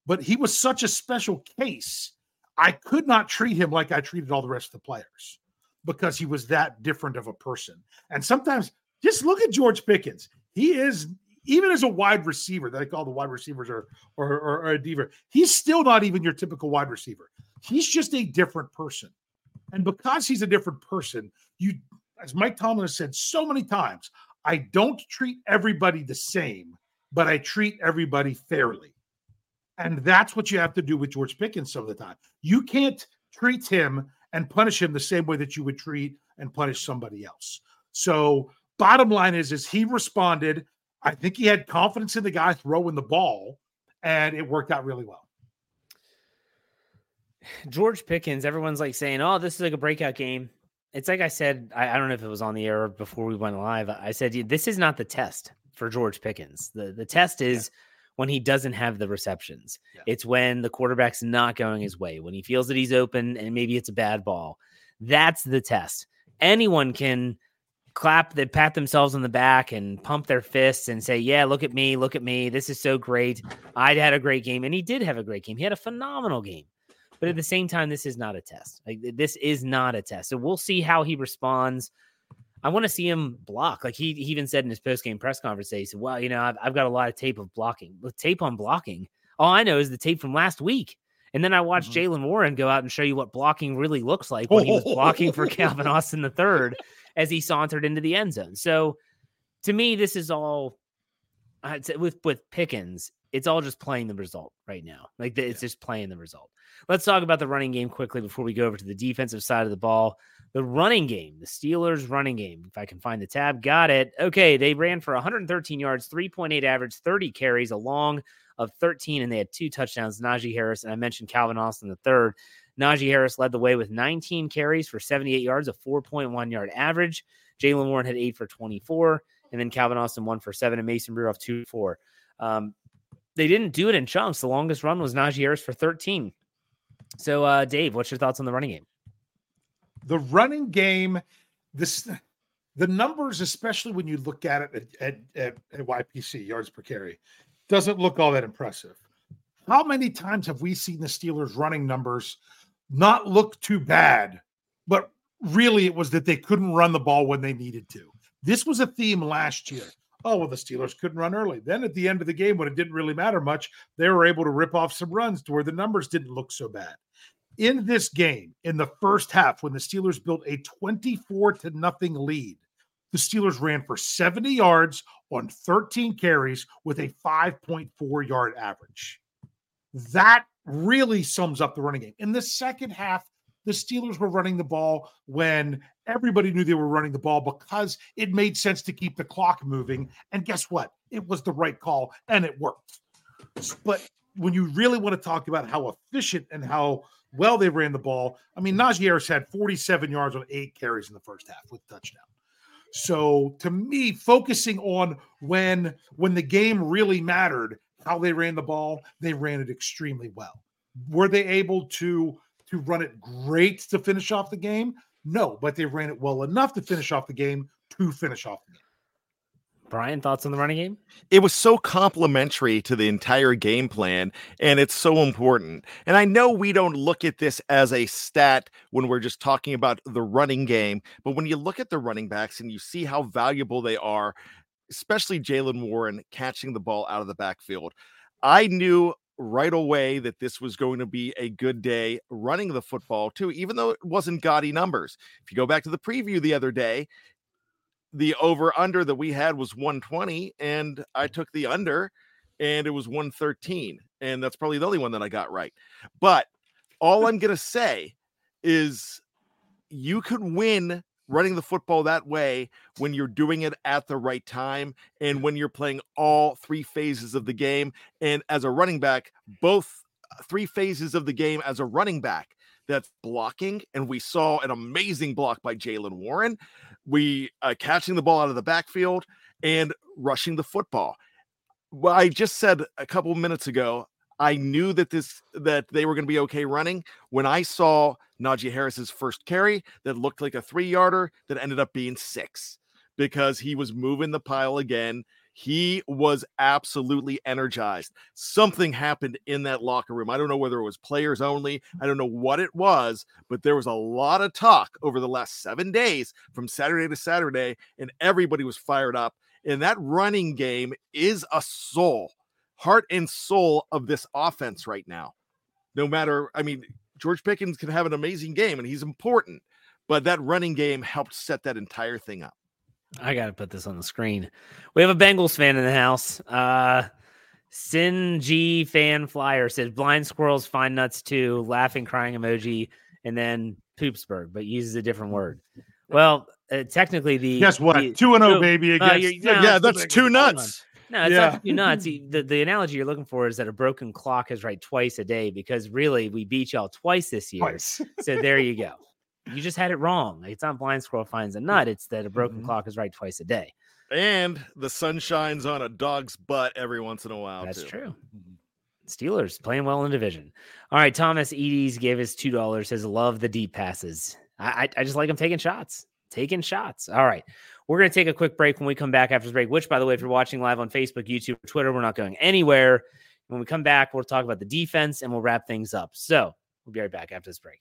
Speaker 4: But he was such a special case. I could not treat him like I treated all the rest of the players because he was that different of a person. And sometimes just look at George Pickens. He is even as a wide receiver that I call the wide receivers or or, or, or a diva, he's still not even your typical wide receiver. He's just a different person. And because he's a different person, you, as Mike Tomlin has said so many times, I don't treat everybody the same, but I treat everybody fairly. And that's what you have to do with George Pickens some of the time. You can't treat him and punish him the same way that you would treat and punish somebody else. So, bottom line is, is he responded. I think he had confidence in the guy throwing the ball, and it worked out really well.
Speaker 3: George Pickens, everyone's like saying, "Oh, this is like a breakout game." It's like I said, I, I don't know if it was on the air before we went live. I said this is not the test for George Pickens. The the test is yeah. when he doesn't have the receptions. Yeah. It's when the quarterback's not going his way, when he feels that he's open and maybe it's a bad ball. That's the test. Anyone can clap they pat themselves on the back and pump their fists and say yeah look at me look at me this is so great i had a great game and he did have a great game he had a phenomenal game but at the same time, this is not a test. Like this is not a test. So we'll see how he responds. I want to see him block. Like he, he even said in his post game press conference, he said, "Well, you know, I've, I've got a lot of tape of blocking. With tape on blocking, all I know is the tape from last week." And then I watched mm-hmm. Jaylen Warren go out and show you what blocking really looks like when he was blocking for Calvin Austin the third as he sauntered into the end zone. So to me, this is all with with Pickens. It's all just playing the result right now. Like it's just playing the result. Let's talk about the running game quickly before we go over to the defensive side of the ball. The running game, the Steelers running game. If I can find the tab, got it. Okay, they ran for 113 yards, 3.8 average, 30 carries, a long of 13, and they had two touchdowns. Najee Harris, and I mentioned Calvin Austin the third. Najee Harris led the way with 19 carries for 78 yards, a 4.1 yard average. Jaylen Warren had eight for 24, and then Calvin Austin one for seven, and Mason Rudolph two for. Um, they didn't do it in chunks. The longest run was Najee Harris for 13. So, uh, Dave, what's your thoughts on the running game?
Speaker 4: The running game, this the numbers, especially when you look at it at, at, at YPC yards per carry, doesn't look all that impressive. How many times have we seen the Steelers running numbers not look too bad, but really it was that they couldn't run the ball when they needed to? This was a theme last year oh, well, the Steelers couldn't run early. Then at the end of the game, when it didn't really matter much, they were able to rip off some runs to where the numbers didn't look so bad. In this game, in the first half, when the Steelers built a 24 to nothing lead, the Steelers ran for 70 yards on 13 carries with a 5.4 yard average. That really sums up the running game. In the second half, the Steelers were running the ball when everybody knew they were running the ball because it made sense to keep the clock moving. And guess what? It was the right call and it worked. But when you really want to talk about how efficient and how well they ran the ball, I mean, Najee Harris had 47 yards on eight carries in the first half with touchdown. So to me, focusing on when when the game really mattered, how they ran the ball, they ran it extremely well. Were they able to to run it great to finish off the game? No, but they ran it well enough to finish off the game to finish off the game.
Speaker 3: Bryan, thoughts on the running game?
Speaker 5: It was so complementary to the entire game plan, and it's so important. And I know we don't look at this as a stat when we're just talking about the running game, but when you look at the running backs and you see how valuable they are, especially Jaylen Warren catching the ball out of the backfield, I knew right away that this was going to be a good day running the football too, even though it wasn't gaudy numbers. If you go back to the preview the other day, the over under that we had was 120, and I mm. took the under, and it was 113, and that's probably the only one that I got right. But all I'm gonna say is you could win running the football that way when you're doing it at the right time and when you're playing all three phases of the game. And as a running back, both uh, three phases of the game as a running back. That's blocking, and we saw an amazing block by Jaylen Warren. We uh, catching the ball out of the backfield and rushing the football. Well, I just said a couple minutes ago, I knew that this that they were going to be okay running when I saw Najee Harris's first carry that looked like a three yarder that ended up being six because he was moving the pile again. He was absolutely energized. Something happened in that locker room. I don't know whether it was players only. I don't know what it was, but there was a lot of talk over the last seven days from Saturday to Saturday, and everybody was fired up. And that running game is a soul, heart and soul of this offense right now. No matter, I mean, George Pickens can have an amazing game and he's important, but that running game helped set that entire thing up.
Speaker 3: I got to put this on the screen. We have a Bengals fan in the house. Uh, Sin G fan flyer says blind squirrels find nuts too, laughing, crying emoji, and then Poopsburg, but uses a different word. Well, uh, technically, the
Speaker 4: guess what?
Speaker 3: the-
Speaker 4: Two and zero, baby.
Speaker 3: uh,
Speaker 4: Against,
Speaker 3: you're- no,
Speaker 5: yeah, that's
Speaker 3: the
Speaker 5: two
Speaker 3: Bengals.
Speaker 5: nuts.
Speaker 3: No, it's
Speaker 4: Yeah.
Speaker 3: not two nuts. The, the the analogy you're looking for is that a broken clock is right twice a day because really we beat y'all twice this year.
Speaker 4: Twice.
Speaker 3: So there you go. You just had it wrong. It's not blind squirrel finds a nut. It's that a broken
Speaker 4: Mhm.
Speaker 3: clock is right twice a day.
Speaker 5: And the sun shines on a dog's butt every once in a while.
Speaker 3: That's
Speaker 5: too.
Speaker 3: true. Steelers playing well in division. All right, Thomas Edie's gave us two dollars. Says love the deep passes. I, I I just like him taking shots, taking shots. All right, we're gonna take a quick break. When we come back after this break, which by the way, if you're watching live on Facebook, YouTube, or Twitter, we're not going anywhere. When we come back, we'll talk about the defense and we'll wrap things up. So we'll be right back after this break.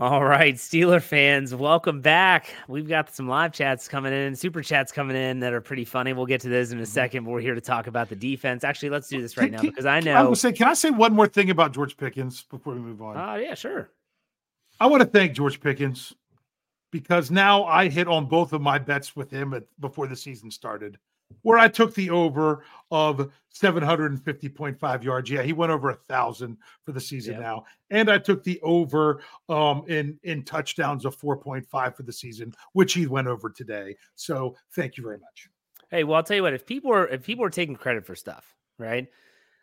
Speaker 3: All right, Steeler fans, welcome back. We've got some live chats coming in, super chats coming in that are pretty funny. We'll get to those in a mm-hmm. second. But we're here to talk about the defense. Actually, let's do this right
Speaker 4: Can-
Speaker 3: now because I know.
Speaker 4: I will say, can I say one more thing about George Pickens before we move on?
Speaker 3: Oh yeah, sure.
Speaker 4: I want to thank George Pickens because now I hit on both of my bets with him at, before the season started, where I took the over of 750.5 yards. Yeah, he went over a thousand for the season
Speaker 3: Yep.
Speaker 4: now, and I took the over um, in in touchdowns of 4.5 for the season, which he went over today. So thank you very much.
Speaker 3: Hey, well, I'll tell you what. If people are if people are taking credit for stuff, right?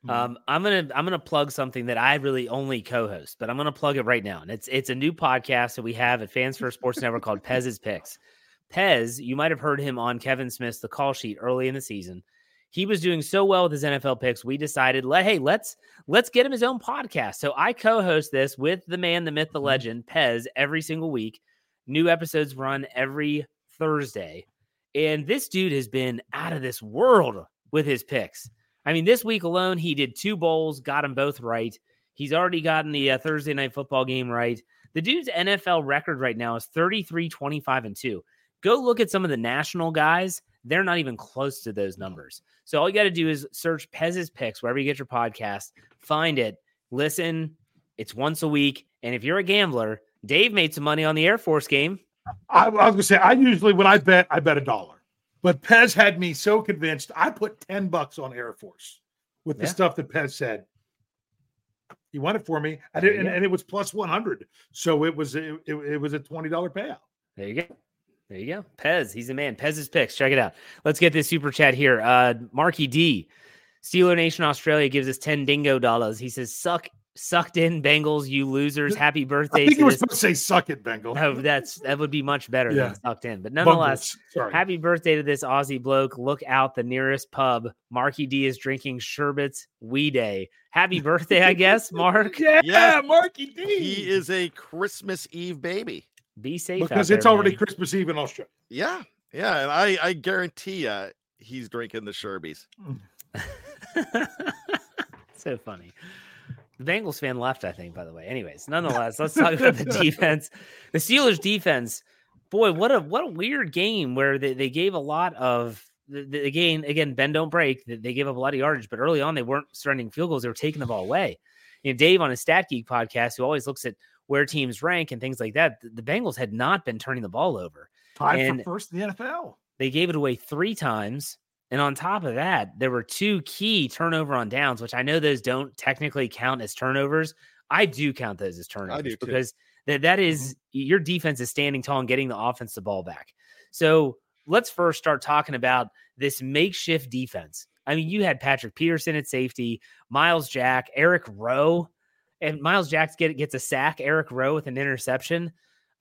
Speaker 4: Mhm.
Speaker 3: Um, I'm gonna I'm gonna plug something that I really only co-host, but I'm gonna plug it right now. And it's it's a new podcast that we have at Fans First Sports Network called Pez's Picks. Pez, you might have heard him on Kevin Smith's The Call Sheet early in the season. He was doing so well with his NFL picks. We decided, let hey, let's let's get him his own podcast. So I co-host this with the man, the myth, the legend, Pez, every single week. New episodes run every Thursday. And this dude has been out of this world with his picks. I mean, this week alone, he did two bowls, got them both right. He's already gotten the uh, Thursday night football game right. The dude's NFL record right now is 33, 25, and 2. Go look at some of the national guys. They're not even close to those mm. numbers. So all you got to do is search Pez's Picks wherever you get your podcast, find it, listen. It's once a week. And if you're a gambler, Dave made some money on the Air Force game.
Speaker 4: I, I was gonna say I usually when I bet I bet a dollar, but Pez had me so convinced I put ten bucks on Air Force with the
Speaker 3: Yeah.
Speaker 4: stuff that Pez said. He won it for me, I did,
Speaker 3: you
Speaker 4: and, and it was plus one hundred, so it was it, it, it was a twenty dollar payout.
Speaker 3: There you go. There you go. Pez, he's the man. Pez's picks. Check it out. Let's get this super chat here. Uh Marky D, Steeler Nation Australia gives us 10 dingo dollars. He says, suck sucked in Bengals, you losers. Happy
Speaker 4: I
Speaker 3: birthday
Speaker 4: think
Speaker 3: to
Speaker 4: you were supposed to say "suck it, Bengal."
Speaker 3: No, that's that would be much better
Speaker 4: Yeah.
Speaker 3: than sucked in. But nonetheless, happy birthday to this Aussie bloke. Look out the nearest pub. Marky D is drinking sherbets wee day. Happy birthday, I guess, Mark.
Speaker 4: yeah,
Speaker 5: Yeah.
Speaker 4: Marky D.
Speaker 5: He is a Christmas Eve baby.
Speaker 3: Be safe. out
Speaker 4: because
Speaker 3: there,
Speaker 4: it's already
Speaker 3: man.
Speaker 4: Christmas Eve in Australia.
Speaker 5: Yeah, yeah, and I I guarantee you he's drinking the Sherbies.
Speaker 3: so funny. The Bengals fan left, I think, by the way. Anyways, nonetheless, let's talk about the defense. The Steelers defense, boy, what a what a weird game where they, they gave a lot of the, the again, again, bend don't break. They, they gave up a lot of yardage, but early on they weren't surrendering field goals, they were taking the ball away. You know, Dave on his Stat Geek podcast, who always looks at where teams rank and things like that, the, the Bengals had not been turning the ball over.
Speaker 4: Tied
Speaker 3: And-
Speaker 4: for first in the NFL.
Speaker 3: They gave it away three times. And on top of that, there were two key turnover on downs, which I know those don't technically count as turnovers. I do count those as turnovers
Speaker 5: do too.
Speaker 3: because that that is- mm-hmm. your defense is standing tall and getting the offense the ball back. So let's first start talking about this makeshift defense. I mean, you had Patrick Peterson at safety, Myles Jack, Eric Rowe, and Myles Jacks get, gets a sack. Eric Rowe with an interception.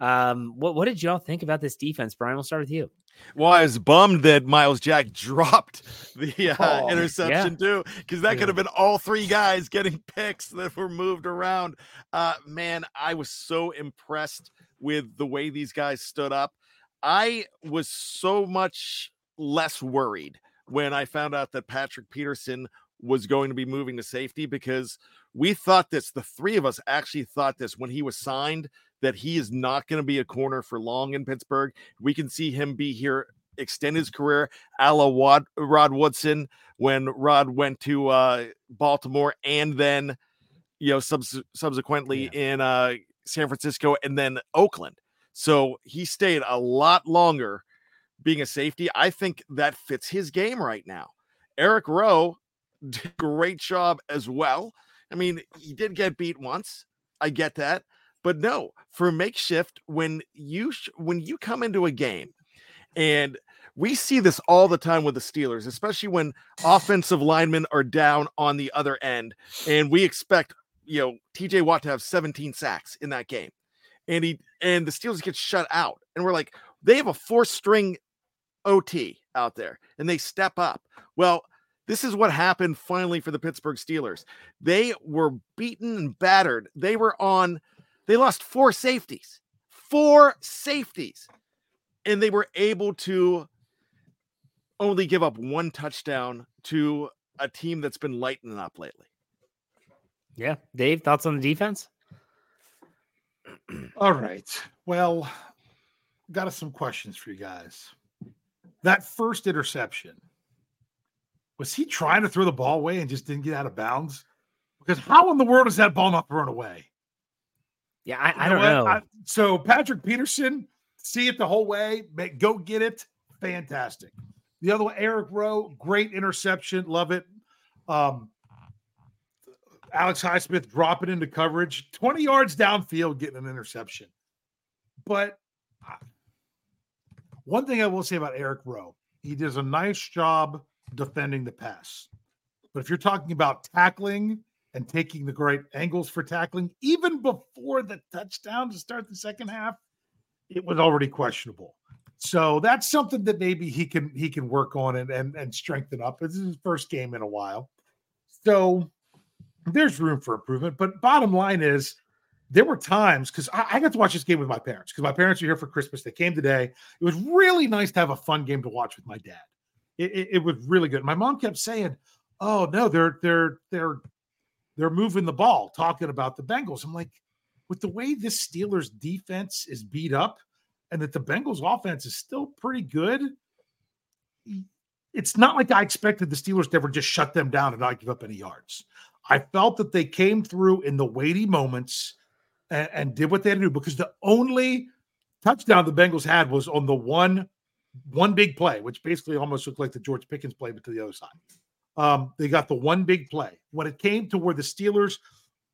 Speaker 3: Um, what what did y'all think about this defense, Bryan? We'll start with you.
Speaker 5: Well, I was bummed that Myles Jack dropped the uh,
Speaker 4: Oh,
Speaker 5: interception too, because that
Speaker 3: Yeah.
Speaker 5: could have been all three guys getting picks that were moved around. Uh, man, I was so impressed with the way these guys stood up. I was so much less worried when I found out that Patrick Peterson was going to be moving to safety because we thought this, the three of us actually thought this when he was signed that he is not going to be a corner for long in Pittsburgh. We can see him be here, extend his career, a la Wad, Rod Woodson when Rod went to uh, Baltimore and then, you know, subs- subsequently in uh, San Francisco and then Oakland. So he stayed a lot longer being a safety. I think that fits his game right now. Eric Rowe did a great job as well. I mean, he did get beat once. I get that. But no, for makeshift, when you sh- when you come into a game, and we see this all the time with the Steelers, especially when offensive linemen are down on the other end, and we expect you know TJ Watt to have 17 sacks in that game, and he and the Steelers get shut out, and we're like, they have a four string OT out there, and they step up. Well, this is what happened finally for the Pittsburgh Steelers. They were beaten and battered. They were on, they lost four safeties, four safeties, and they were able to only give up one touchdown to a team that's been lightening up lately.
Speaker 3: Yeah, Dave, thoughts on the defense?
Speaker 4: All right. Well, got us some questions for you guys. That first interception, was he trying to throw the ball away and just didn't get out of bounds? Because how in the world is that ball not thrown away?
Speaker 3: Yeah, I, I don't
Speaker 4: what?
Speaker 3: know.
Speaker 4: I- so Patrick Peterson, see it the whole way, make, go get it. Fantastic. The other one, Eric Rowe, great interception. Love it. Um, Alex Highsmith dropping into coverage, 20 yards downfield, getting an interception. But one thing I will say about Eric Rowe, he does a nice job defending the pass. But if you're talking about tackling and taking the great angles for tackling, even before the touchdown to start the second half, it was already questionable. So that's something that maybe he can he can work on and and, and strengthen up. This is his first game in a while. So there's room for improvement. But bottom line is there were times because I, I got to watch this game with my parents because my parents are here for Christmas. They came today. It was really nice to have a fun game to watch with my dad. It, it, it was really good. My mom kept saying, "Oh no, they're they're they're they're moving the ball," talking about the Bengals. I'm like, with the way this Steelers defense is beat up, and that the Bengals offense is still pretty good. It's not like I expected the Steelers to ever just shut them down and not give up any yards. I felt that they came through in the weighty moments and, and did what they had to do because the only touchdown the Bengals had was on the one one big play, which basically almost looked like the George Pickens play, but to the other side. Um, they got the one big play. When it came to where the Steelers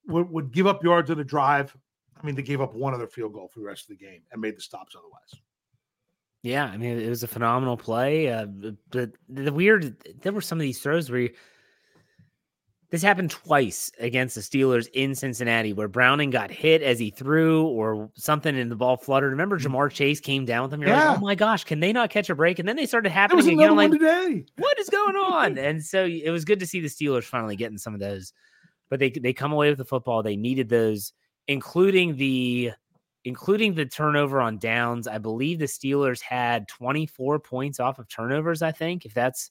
Speaker 4: would, would give up yards on a drive, I mean, they gave up one other field goal for the rest of the game and made the stops otherwise.
Speaker 3: Yeah, I mean, it was a phenomenal play. Uh, but the weird, there were some of these throws where you, this happened twice against the Steelers in Cincinnati, where Browning got hit as he threw, or something, and the ball fluttered. Remember, mm-hmm. Ja'Marr Chase came down with him. You're.
Speaker 4: Yeah.
Speaker 3: like, oh my gosh, can they not catch a break? And then they started happening again. I'm
Speaker 4: one
Speaker 3: like,
Speaker 4: today.
Speaker 3: what is going on? and so it was good to see the Steelers finally getting some of those. But they they come away with the football. They needed those, including the including the turnover on downs. I believe the Steelers had 24 points off of turnovers, I think, if that's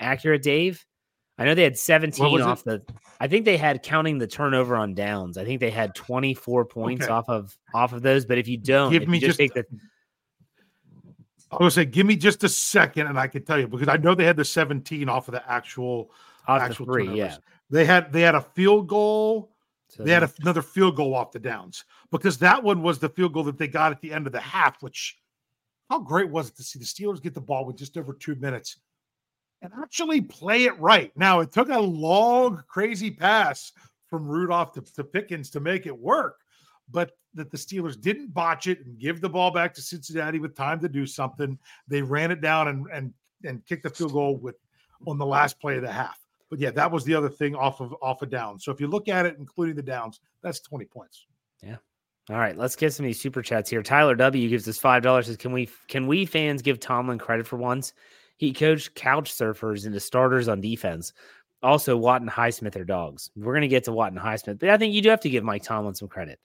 Speaker 3: accurate, Dave. I know they had 17
Speaker 4: was
Speaker 3: off the I think they had counting the turnover on downs. I think they had 24 points
Speaker 4: Okay.
Speaker 3: off of off of those. But if you don't,
Speaker 4: Give me
Speaker 3: just
Speaker 4: just-
Speaker 3: take the
Speaker 4: I was say, give me just a second, and I can tell you because I know they had the 17 off of the actual.
Speaker 3: off the
Speaker 4: actual
Speaker 3: three,
Speaker 4: turnovers.
Speaker 3: yeah.
Speaker 4: They had they had a field goal.
Speaker 3: So
Speaker 4: They had a, another field goal off the downs because that one was the field goal that they got at the end of the half. Which, how great was it to see the Steelers get the ball with just over two minutes and actually play it right? Now it took a long, crazy pass from Rudolph to, to Pickens to make it work, but that the Steelers didn't botch it and give the ball back to Cincinnati with time to do something. They ran it down and and and kicked the field goal with on the last play of the half. But yeah, that was the other thing off of off of downs. So if you look at it, including the downs, that's 20 points.
Speaker 3: Yeah. All right, let's get some of these super chats here. Tyler W gives us five dollars. Says, "Can we can we fans give Tomlin credit for once? He coached couch surfers into starters on defense. Also, Watt and Highsmith are dogs. We're gonna get to Watt and Highsmith, but I think you do have to give Mike Tomlin some credit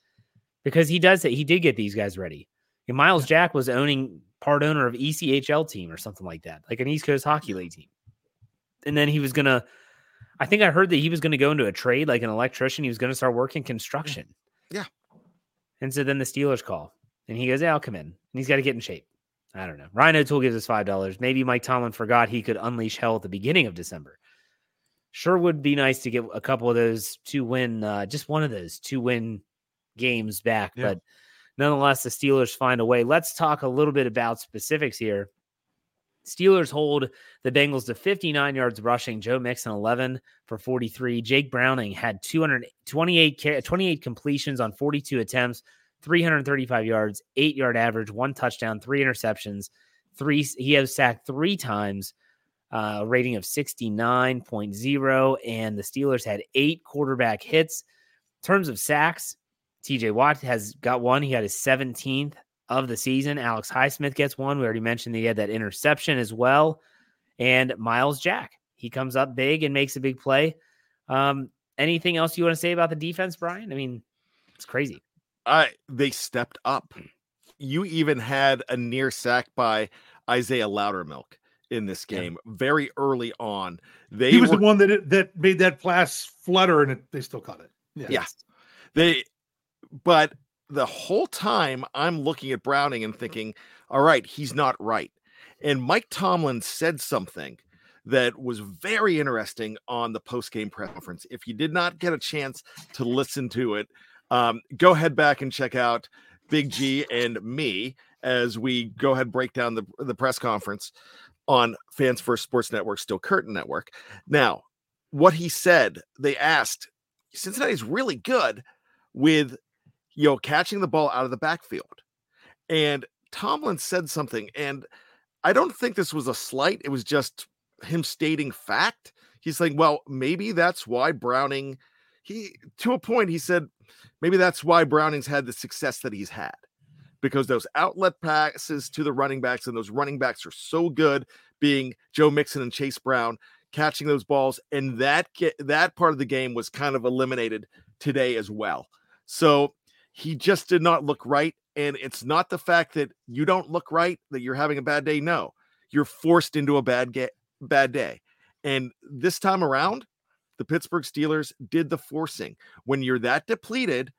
Speaker 3: because he does it. He did get these guys ready. And Myles Jack was owning part owner of ECHL team or something like that, like an East Coast Hockey League team. And then he was gonna. I think I heard that he was going to go into a trade like an electrician. He was going to start working construction.
Speaker 5: Yeah.
Speaker 3: And so then the Steelers call and he goes, Yeah, I'll come in. And he's got to get in shape. I don't know. Ryan O'Toole gives us $5. Maybe Mike Tomlin forgot he could unleash hell at the beginning of December. Sure would be nice to get a couple of those two win, uh, just one of those two win games back.
Speaker 4: Yeah.
Speaker 3: But nonetheless, the Steelers find a way. Let's talk a little bit about specifics here. Steelers hold the Bengals to 59 yards rushing. Joe Mixon 11 for 43. Jake Browning had 228 28 completions on 42 attempts, 335 yards, 8 yard average, one touchdown, three interceptions. Three he has sacked 3 times. Uh, rating of 69.0 and the Steelers had 8 quarterback hits. In terms of sacks, TJ Watt has got one. He had his 17th of the season. Alex Highsmith gets one. We already mentioned that he had that interception as well. And Myles Jack, he comes up big and makes a big play. Um, anything else you want to say about the defense, Bryan? I mean, it's crazy.
Speaker 5: I they stepped up. Hmm. You even had a near sack by Isaiah Loudermilk in this
Speaker 3: Yeah.
Speaker 5: game very early on. They
Speaker 4: He was
Speaker 5: were,
Speaker 4: the one that that made that pass flutter, and it, they still caught it. Yeah.
Speaker 5: Yeah. They, but the whole time I'm looking at Browning and thinking, all right, he's not right. And Mike Tomlin said something that was very interesting on the post game press conference. If you did not get a chance to listen to it, um, go head back and check out Big G and me as we go ahead break down the, the press conference on Fans First Sports Network, Steel Curtain Network. Now, what he said, they asked, Cincinnati's really good with you know catching the ball out of the backfield. And Tomlin said something, and I don't think this was a slight, it was just him stating fact. He's like, well, maybe that's why Browning, he to a point, he said, maybe that's why Browning's had the success that he's had. Because those outlet passes to the running backs, and those running backs are so good, being Joe Mixon and Chase Brown, catching those balls, and that that part of the game was kind of eliminated today as well. So he just did not look right. And it's not the fact that you don't look right that you're having a bad day. No, you're forced into a bad ga- bad day. And this time around, the Pittsburgh Steelers did the forcing. When you're that depleted,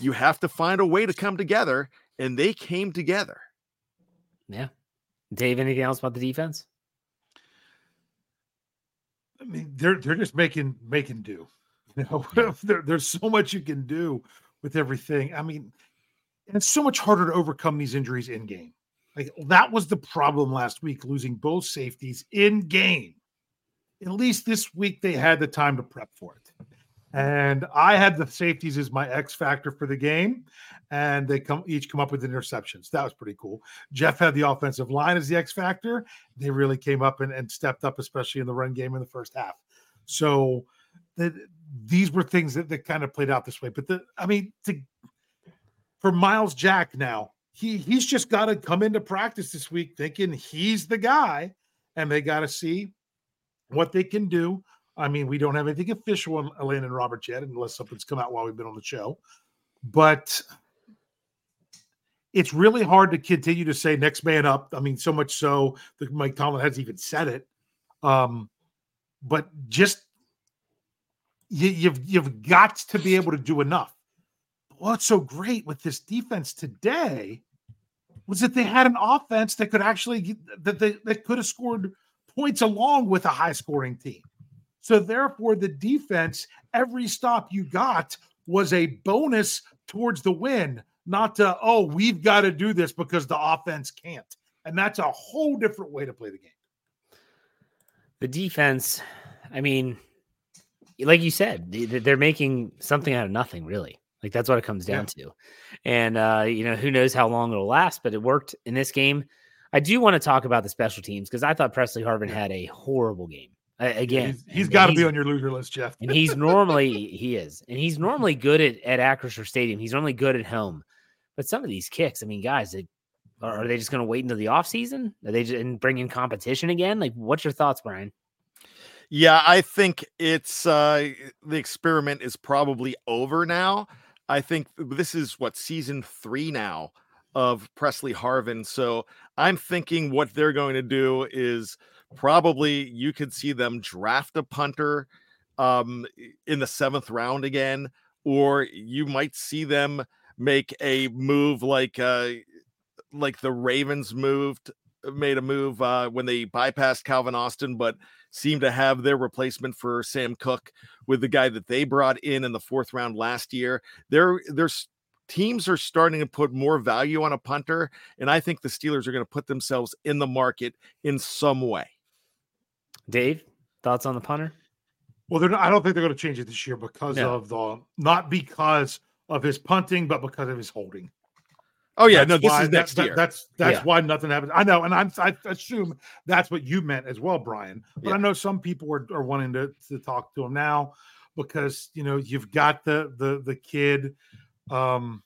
Speaker 5: you have to find a way to come together, and they came together.
Speaker 3: Yeah. Dave, anything else about the defense?
Speaker 4: I mean, they're they're just making making do. You know, there, there's so much you can do with everything. I mean, and it's so much harder to overcome these injuries in game. Like that was the problem last week, losing both safeties in game. At least this week they had the time to prep for it. And I had the safeties as my X factor for the game, and they come each come up with interceptions. That was pretty cool. Jeff had the offensive line as the X factor. They really came up and, and stepped up, especially in the run game in the first half. So that these were things that, that kind of played out this way. But the I mean, to for Myles Jack now, he he's just got to come into practice this week thinking he's the guy, and they got to see what they can do. I mean, we don't have anything official on Elandon Roberts yet, unless something's come out while we've been on the show. But it's really hard to continue to say next man up. I mean, so much so that Mike Tomlin hasn't even said it. Um, but just you, you've you've got to be able to do enough. What's so great with this defense today was that they had an offense that could actually that they that could have scored points along with a high scoring team. So therefore, the defense, every stop you got was a bonus towards the win, not to oh we've got to do this because the offense can't. And that's a whole different way to play the game.
Speaker 3: The defense, I mean, like you said, they're making something out of nothing, really. Like that's what it comes down yeah. to. And uh, you know, who knows how long it'll last, but it worked in this game. I do want to talk about the special teams because I thought Pressley Harvin had a horrible game. Uh, again,
Speaker 4: he's, he's got to be on your loser list, Jeff.
Speaker 3: and he's normally he is, and he's normally good at at Acrisure Stadium. He's normally good at home, but some of these kicks, I mean, guys, they, are they just going to wait until the offseason? Are they just and bring in competition again? Like, what's your thoughts, Bryan?
Speaker 5: Yeah, I think it's uh the experiment is probably over now. I think this is what season three now of Pressley Harvin. So I'm thinking what they're going to do is probably you could see them draft a punter um, in the seventh round again, or you might see them make a move like uh, like the Ravens moved made a move uh, when they bypassed Calvin Austin, but seem to have their replacement for Sam Koch with the guy that they brought in in the fourth round last year. They're there's teams are starting to put more value on a punter, and I think the Steelers are going to put themselves in the market in some way.
Speaker 3: Dave, thoughts on the punter?
Speaker 4: Well, they're not, I don't think they're going to change it this year because no. of the not because of his punting, but because of his holding.
Speaker 5: Oh yeah, that's no, this why, is next that, year.
Speaker 4: That, that's that's yeah. why nothing happens. I know, and I'm, I assume that's what you meant as well, Bryan. But yeah. I know some people are, are wanting to, to talk to him now because you know you've got the the the kid um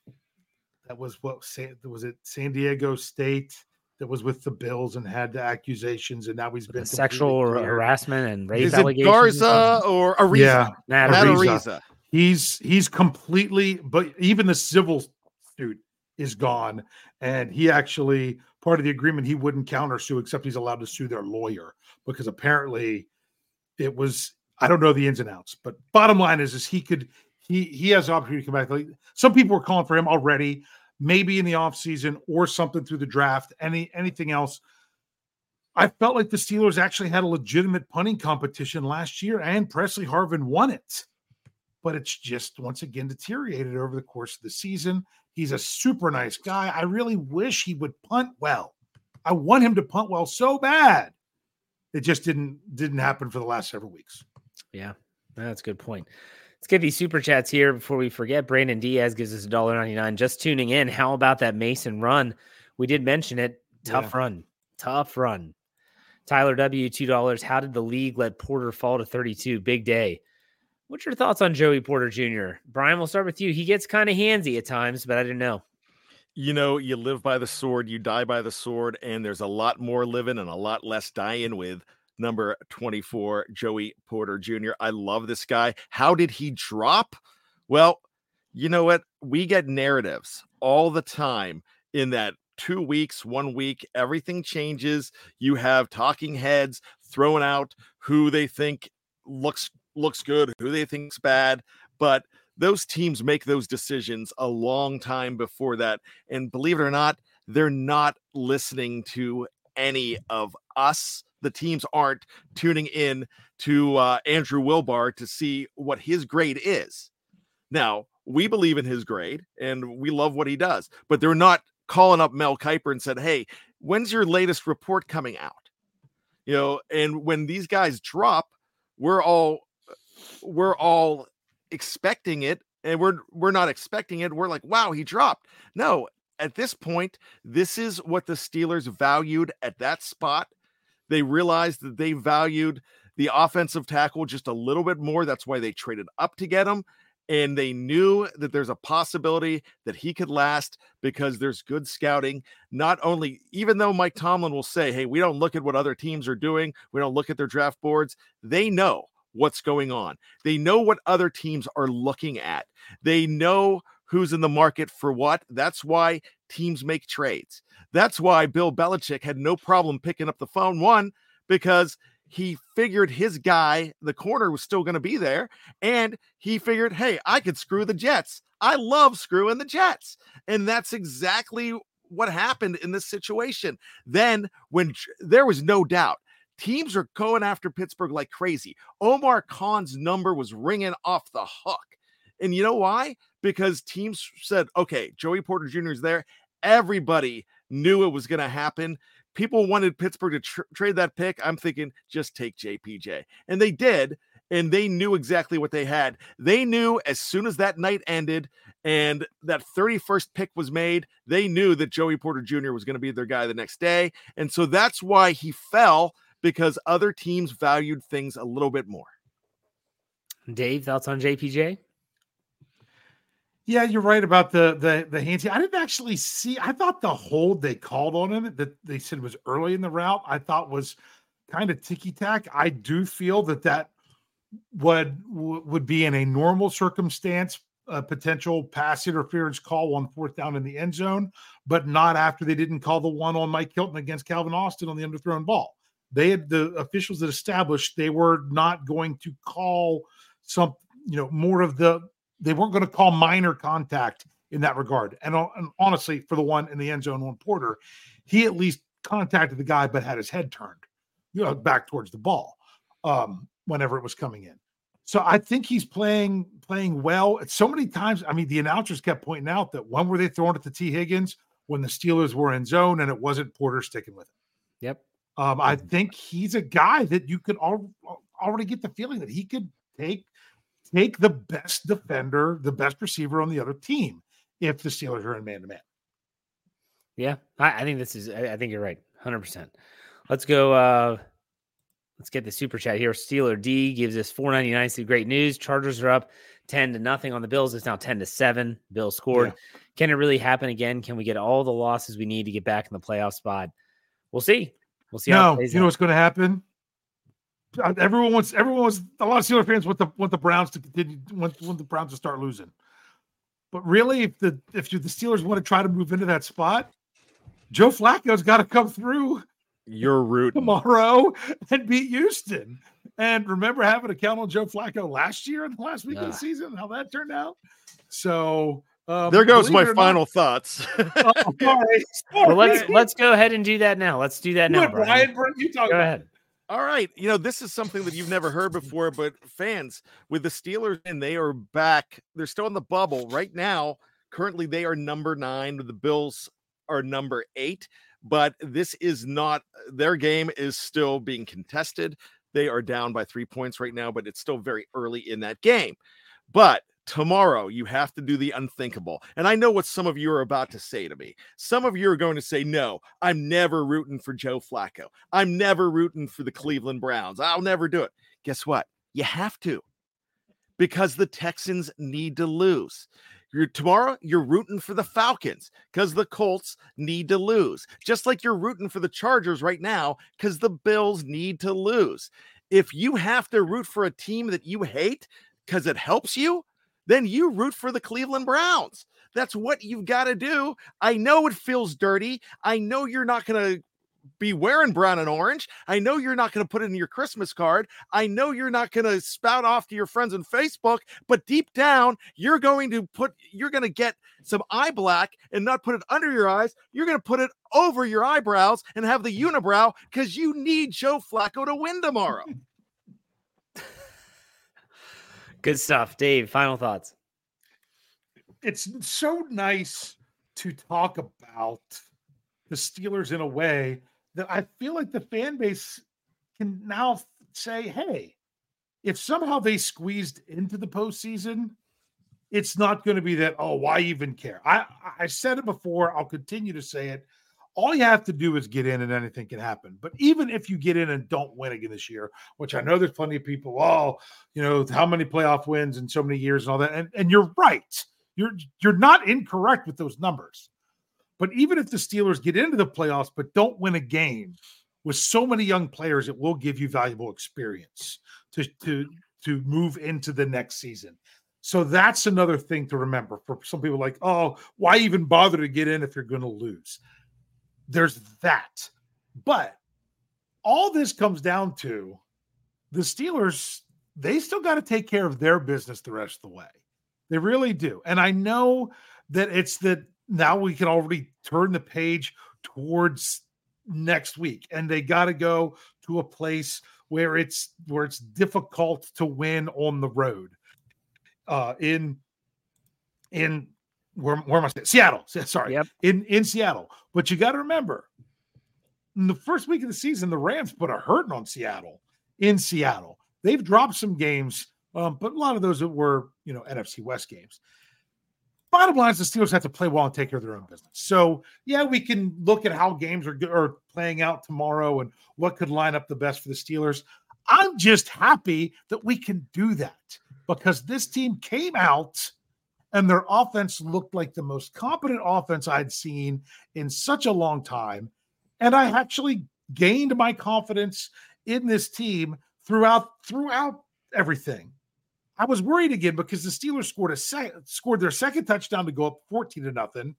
Speaker 4: that was what was it San Diego State that was with the Bills and had the accusations, and now he's been
Speaker 3: sexual harassment and rape
Speaker 5: Is
Speaker 3: allegations.
Speaker 5: Garza or Araiza?
Speaker 4: Yeah,
Speaker 3: Matt
Speaker 4: Araiza. Araiza. He's he's completely, but even the civil suit is gone, and he actually part of the agreement he wouldn't counter sue except he's allowed to sue their lawyer because apparently it was I don't know the ins and outs, but bottom line is is he could he he has the opportunity to come back. Like some people were calling for him already maybe in the offseason or something through the draft, any anything else. I felt like the Steelers actually had a legitimate punting competition last year, and Pressley Harvin won it. But it's just once again deteriorated over the course of the season. He's a super nice guy. I really wish he would punt well. I want him to punt well so bad. It just didn't didn't happen for the last several weeks.
Speaker 3: Yeah, that's a good point. Let's get these super chats here before we forget. Brandon Diaz gives us $1.99. Just tuning in. How about that Mason run? We did mention it. Tough yeah. run. Tough run. Tyler W, $2. How did the league let Porter fall to 32? Big day. What's your thoughts on Joey Porter Jr.? Bryan, we'll start with you. He gets kind of handsy at times, but I didn't know.
Speaker 5: You know, you live by the sword, you die by the sword, and there's a lot more living and a lot less dying with number 24, Joey Porter Jr. I love this guy. How did he drop? Well, you know what? We get narratives all the time in that two weeks, one week, everything changes. You have talking heads throwing out who they think looks looks good, who they think's bad, but those teams make those decisions a long time before that. And believe it or not, they're not listening to any of us the teams aren't tuning in to uh, Andrew Wilbar to see what his grade is. Now, we believe in his grade and we love what he does, but they're not calling up Mel Kiper and said, Hey, when's your latest report coming out? You know, and when these guys drop, we're all we're all expecting it and we're we're not expecting it. We're like, wow, he dropped. No, at this point, this is what the Steelers valued at that spot they realized that they valued the offensive tackle just a little bit more. That's why they traded up to get him. And they knew that there's a possibility that he could last because there's good scouting. Not only, even though Mike Tomlin will say, hey, we don't look at what other teams are doing, we don't look at their draft boards, they know what's going on. They know what other teams are looking at. They know who's in the market for what. That's why teams make trades. That's why Bill Belichick had no problem picking up the phone. One, because he figured his guy, the corner, was still going to be there. And he figured, hey, I could screw the Jets. I love screwing the Jets. And that's exactly what happened in this situation. Then, when there was no doubt, teams are going after Pittsburgh like crazy. Omar Khan's number was ringing off the hook. And you know why? Because teams said, okay, Joey Porter Jr. is there. Everybody knew it was going to happen. People wanted Pittsburgh to tr- trade that pick. I'm thinking just take JPJ. And they did. and they knew exactly what they had. They knew as soon as that night ended and that 31st pick was made, they knew that Joey Porter Jr. was going to be their guy the next day. And so that's why he fell because other teams valued things a little bit more.
Speaker 3: Dave, thoughts on JPJ?
Speaker 4: Yeah, you're right about the the the hands. I didn't actually see. I thought the hold they called on him that they said was early in the route. I thought was kind of ticky tack. I do feel that that would would be in a normal circumstance a potential pass interference call on fourth down in the end zone, but not after they didn't call the one on Mike Hilton against Calvin Austin on the underthrown ball. They had the officials that established they were not going to call some, you know, more of the they weren't going to call minor contact in that regard. And, and honestly, for the one in the end zone one Porter, he at least contacted the guy, but had his head turned, you know, back towards the ball um, whenever it was coming in. So I think he's playing playing well. So many times, I mean, the announcers kept pointing out that when were they throwing it to Tee Higgins when the Steelers were in zone and it wasn't Porter sticking with it.
Speaker 3: Yep.
Speaker 4: Um, I think he's a guy that you could al- already get the feeling that he could take take the best defender, the best receiver on the other team if the Steelers are in man to man.
Speaker 3: Yeah, I, I, think this is. I, I think you're right, hundred percent. Let's go. uh Let's get the super chat here. Steeler D gives us 499. See great news. Chargers are up 10 to nothing on the Bills. It's now 10 to 7. Bill scored. Yeah. Can it really happen again? Can we get all the losses we need to get back in the playoff spot? We'll see. We'll see.
Speaker 4: No, you out. know what's going to happen? Uh, everyone wants everyone wants a lot of Steeler fans want the want the Browns to continue want, want the Browns to start losing. But really, if the if you, the Steelers want to try to move into that spot, Joe Flacco's got to come through.
Speaker 5: Your route
Speaker 4: tomorrow and beat Houston. And remember having a count on Joe Flacco last year in the last week of the season, how that turned out. So
Speaker 5: um, there goes my final not, thoughts.
Speaker 4: oh, sorry,
Speaker 3: sorry. Well, let's let's go ahead and do that now. Let's do that now,
Speaker 4: Bryan. Bryan you talk.
Speaker 3: Go ahead.
Speaker 5: All right. You know, this is something that you've never heard before, but fans with the Steelers and they are back. They're still in the bubble right now. Currently, they are number nine. The Bills are number eight, but this is not their game is still being contested. They are down by three points right now, but it's still very early in that game. But tomorrow you have to do the unthinkable. And I know what some of you are about to say to me. Some of you are going to say, No, I'm never rooting for Joe Flacco. I'm never rooting for the Cleveland Browns. I'll never do it. Guess what? You have to because the Texans need to lose. You're, tomorrow, you're rooting for the Falcons because the Colts need to lose, just like you're rooting for the Chargers right now because the Bills need to lose. If you have to root for a team that you hate because it helps you, then you root for the Cleveland Browns. That's what you've got to do. I know it feels dirty. I know you're not going to be wearing brown and orange. I know you're not going to put it in your Christmas card. I know you're not going to spout off to your friends on Facebook, but deep down, you're going to put, you're going to get some eye black and not put it under your eyes. You're going to put it over your eyebrows and have the unibrow because you need Joe Flacco to win tomorrow.
Speaker 3: Good stuff. Dave, final thoughts.
Speaker 4: It's so nice to talk about the Steelers in a way that I feel like the fan base can now say, hey, if somehow they squeezed into the postseason, it's not going to be that, oh, why even care? I, I said it before, I'll continue to say it all you have to do is get in and anything can happen. But even if you get in and don't win again this year, which I know there's plenty of people, oh, you know, how many playoff wins in so many years and all that. And, and you're right. You're you're not incorrect with those numbers. But even if the Steelers get into the playoffs but don't win a game with so many young players, it will give you valuable experience to to to move into the next season. So that's another thing to remember for some people like, oh, why even bother to get in if you're going to lose? There's that. But all this comes down to the Steelers, they still got to take care of their business the rest of the way. They really do. And I know that it's that now we can already turn the page towards next week and they got to go to a place where it's where it's difficult to win on the road uh in in where, where am I saying? Seattle. Sorry. Yep. In in Seattle. But you got to remember, in the first week of the season, the Rams put a hurting on Seattle in Seattle. they've dropped some games, um, but a lot of those were, you know, NFC West games. Bottom line is the Steelers have to play well and take care of their own business. So, yeah, we can look at how games are, are playing out tomorrow and what could line up the best for the Steelers. I'm just happy that we can do that because this team came out and their offense looked like the most competent offense I'd seen in such a long time. And I actually gained my confidence in this team throughout throughout everything. I was worried again because the Steelers scored a sec- scored their second touchdown to go up 14 to nothing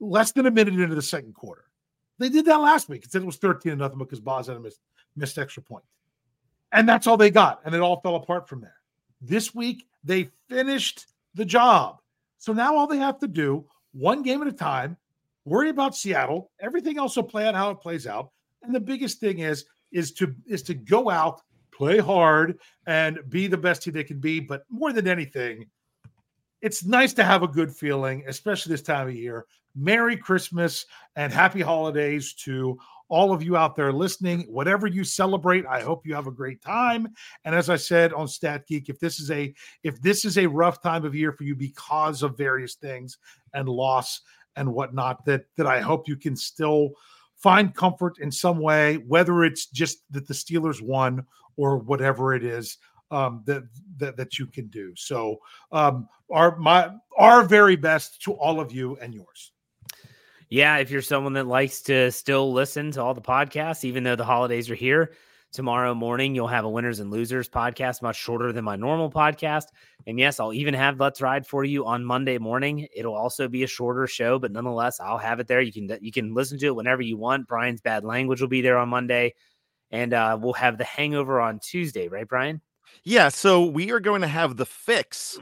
Speaker 4: less than a minute into the second quarter. They did that last week. Instead, it was 13 to nothing because Boz had missed, missed extra point. And that's all they got. And it all fell apart from there. This week, they finished the job. So now all they have to do, one game at a time, worry about Seattle. Everything else will play out how it plays out. And the biggest thing is is to is to go out, play hard, and be the best team they can be. But more than anything, it's nice to have a good feeling, especially this time of year. Merry Christmas and happy holidays to all of you out there listening. Whatever you celebrate, I hope you have a great time. And as I said on Stat Geek, if this is a if this is a rough time of year for you because of various things and loss and whatnot, that that I hope you can still find comfort in some way, whether it's just that the Steelers won or whatever it is um, that, that that you can do. So, um, our my our very best to all of you and yours.
Speaker 3: Yeah, if you're someone that likes to still listen to all the podcasts, even though the holidays are here, tomorrow morning you'll have a winners and losers podcast, much shorter than my normal podcast. And yes, I'll even have Let's Ride for you on Monday morning. It'll also be a shorter show, but nonetheless, I'll have it there. You can you can listen to it whenever you want. Bryan's bad language will be there on Monday, and uh, we'll have the Hangover on Tuesday, right, Bryan?
Speaker 5: Yeah, so we are going to have the fix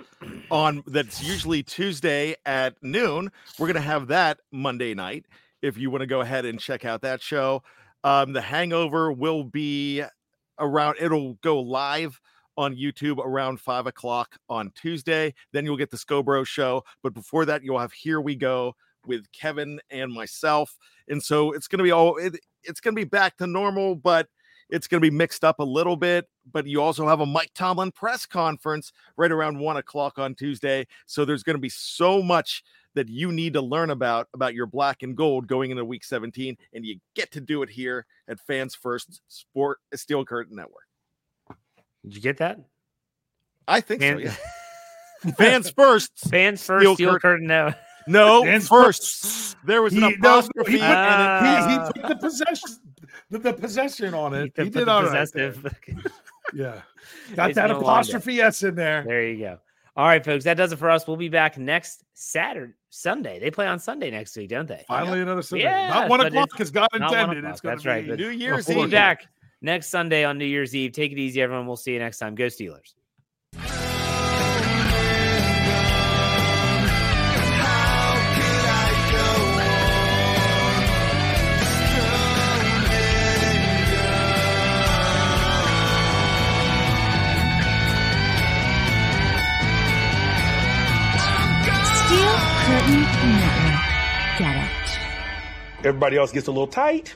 Speaker 5: on that's usually Tuesday at noon. We're going to have that Monday night. If you want to go ahead and check out that show, um, the Hangover will be around. It'll go live on YouTube around five o'clock on Tuesday. Then you'll get the Scobro show. But before that, you'll have Here We Go with Kevin and myself. And so it's going to be all. It, it's going to be back to normal, but it's going to be mixed up a little bit, but you also have a Mike Tomlin press conference right around one o'clock on Tuesday. So there's going to be so much that you need to learn about about your black and gold going into week 17 and you get to do it here at fans first sport uh, steel curtain network
Speaker 3: did you get that
Speaker 5: i think so yeah fans first
Speaker 3: fans first steel, steel curtain, curtain no
Speaker 5: no fans first. first there was an he, apostrophe
Speaker 4: no, he, uh, he, he, put the possession the, the possession on it. He, he did all right. yeah, got that apostrophe s in there.
Speaker 3: There you go. All right, folks, that does it for us. We'll be back next Saturday, Sunday. They play on Sunday next week, don't they?
Speaker 4: Finally, another Sunday. Yeah, not one o'clock because God intended. It's
Speaker 3: That's right.
Speaker 5: New Year's Eve.
Speaker 3: We'll be back next Sunday on New Year's Eve. Take it easy, everyone. We'll see you next time. Go Steelers.
Speaker 6: Everybody else gets a little tight.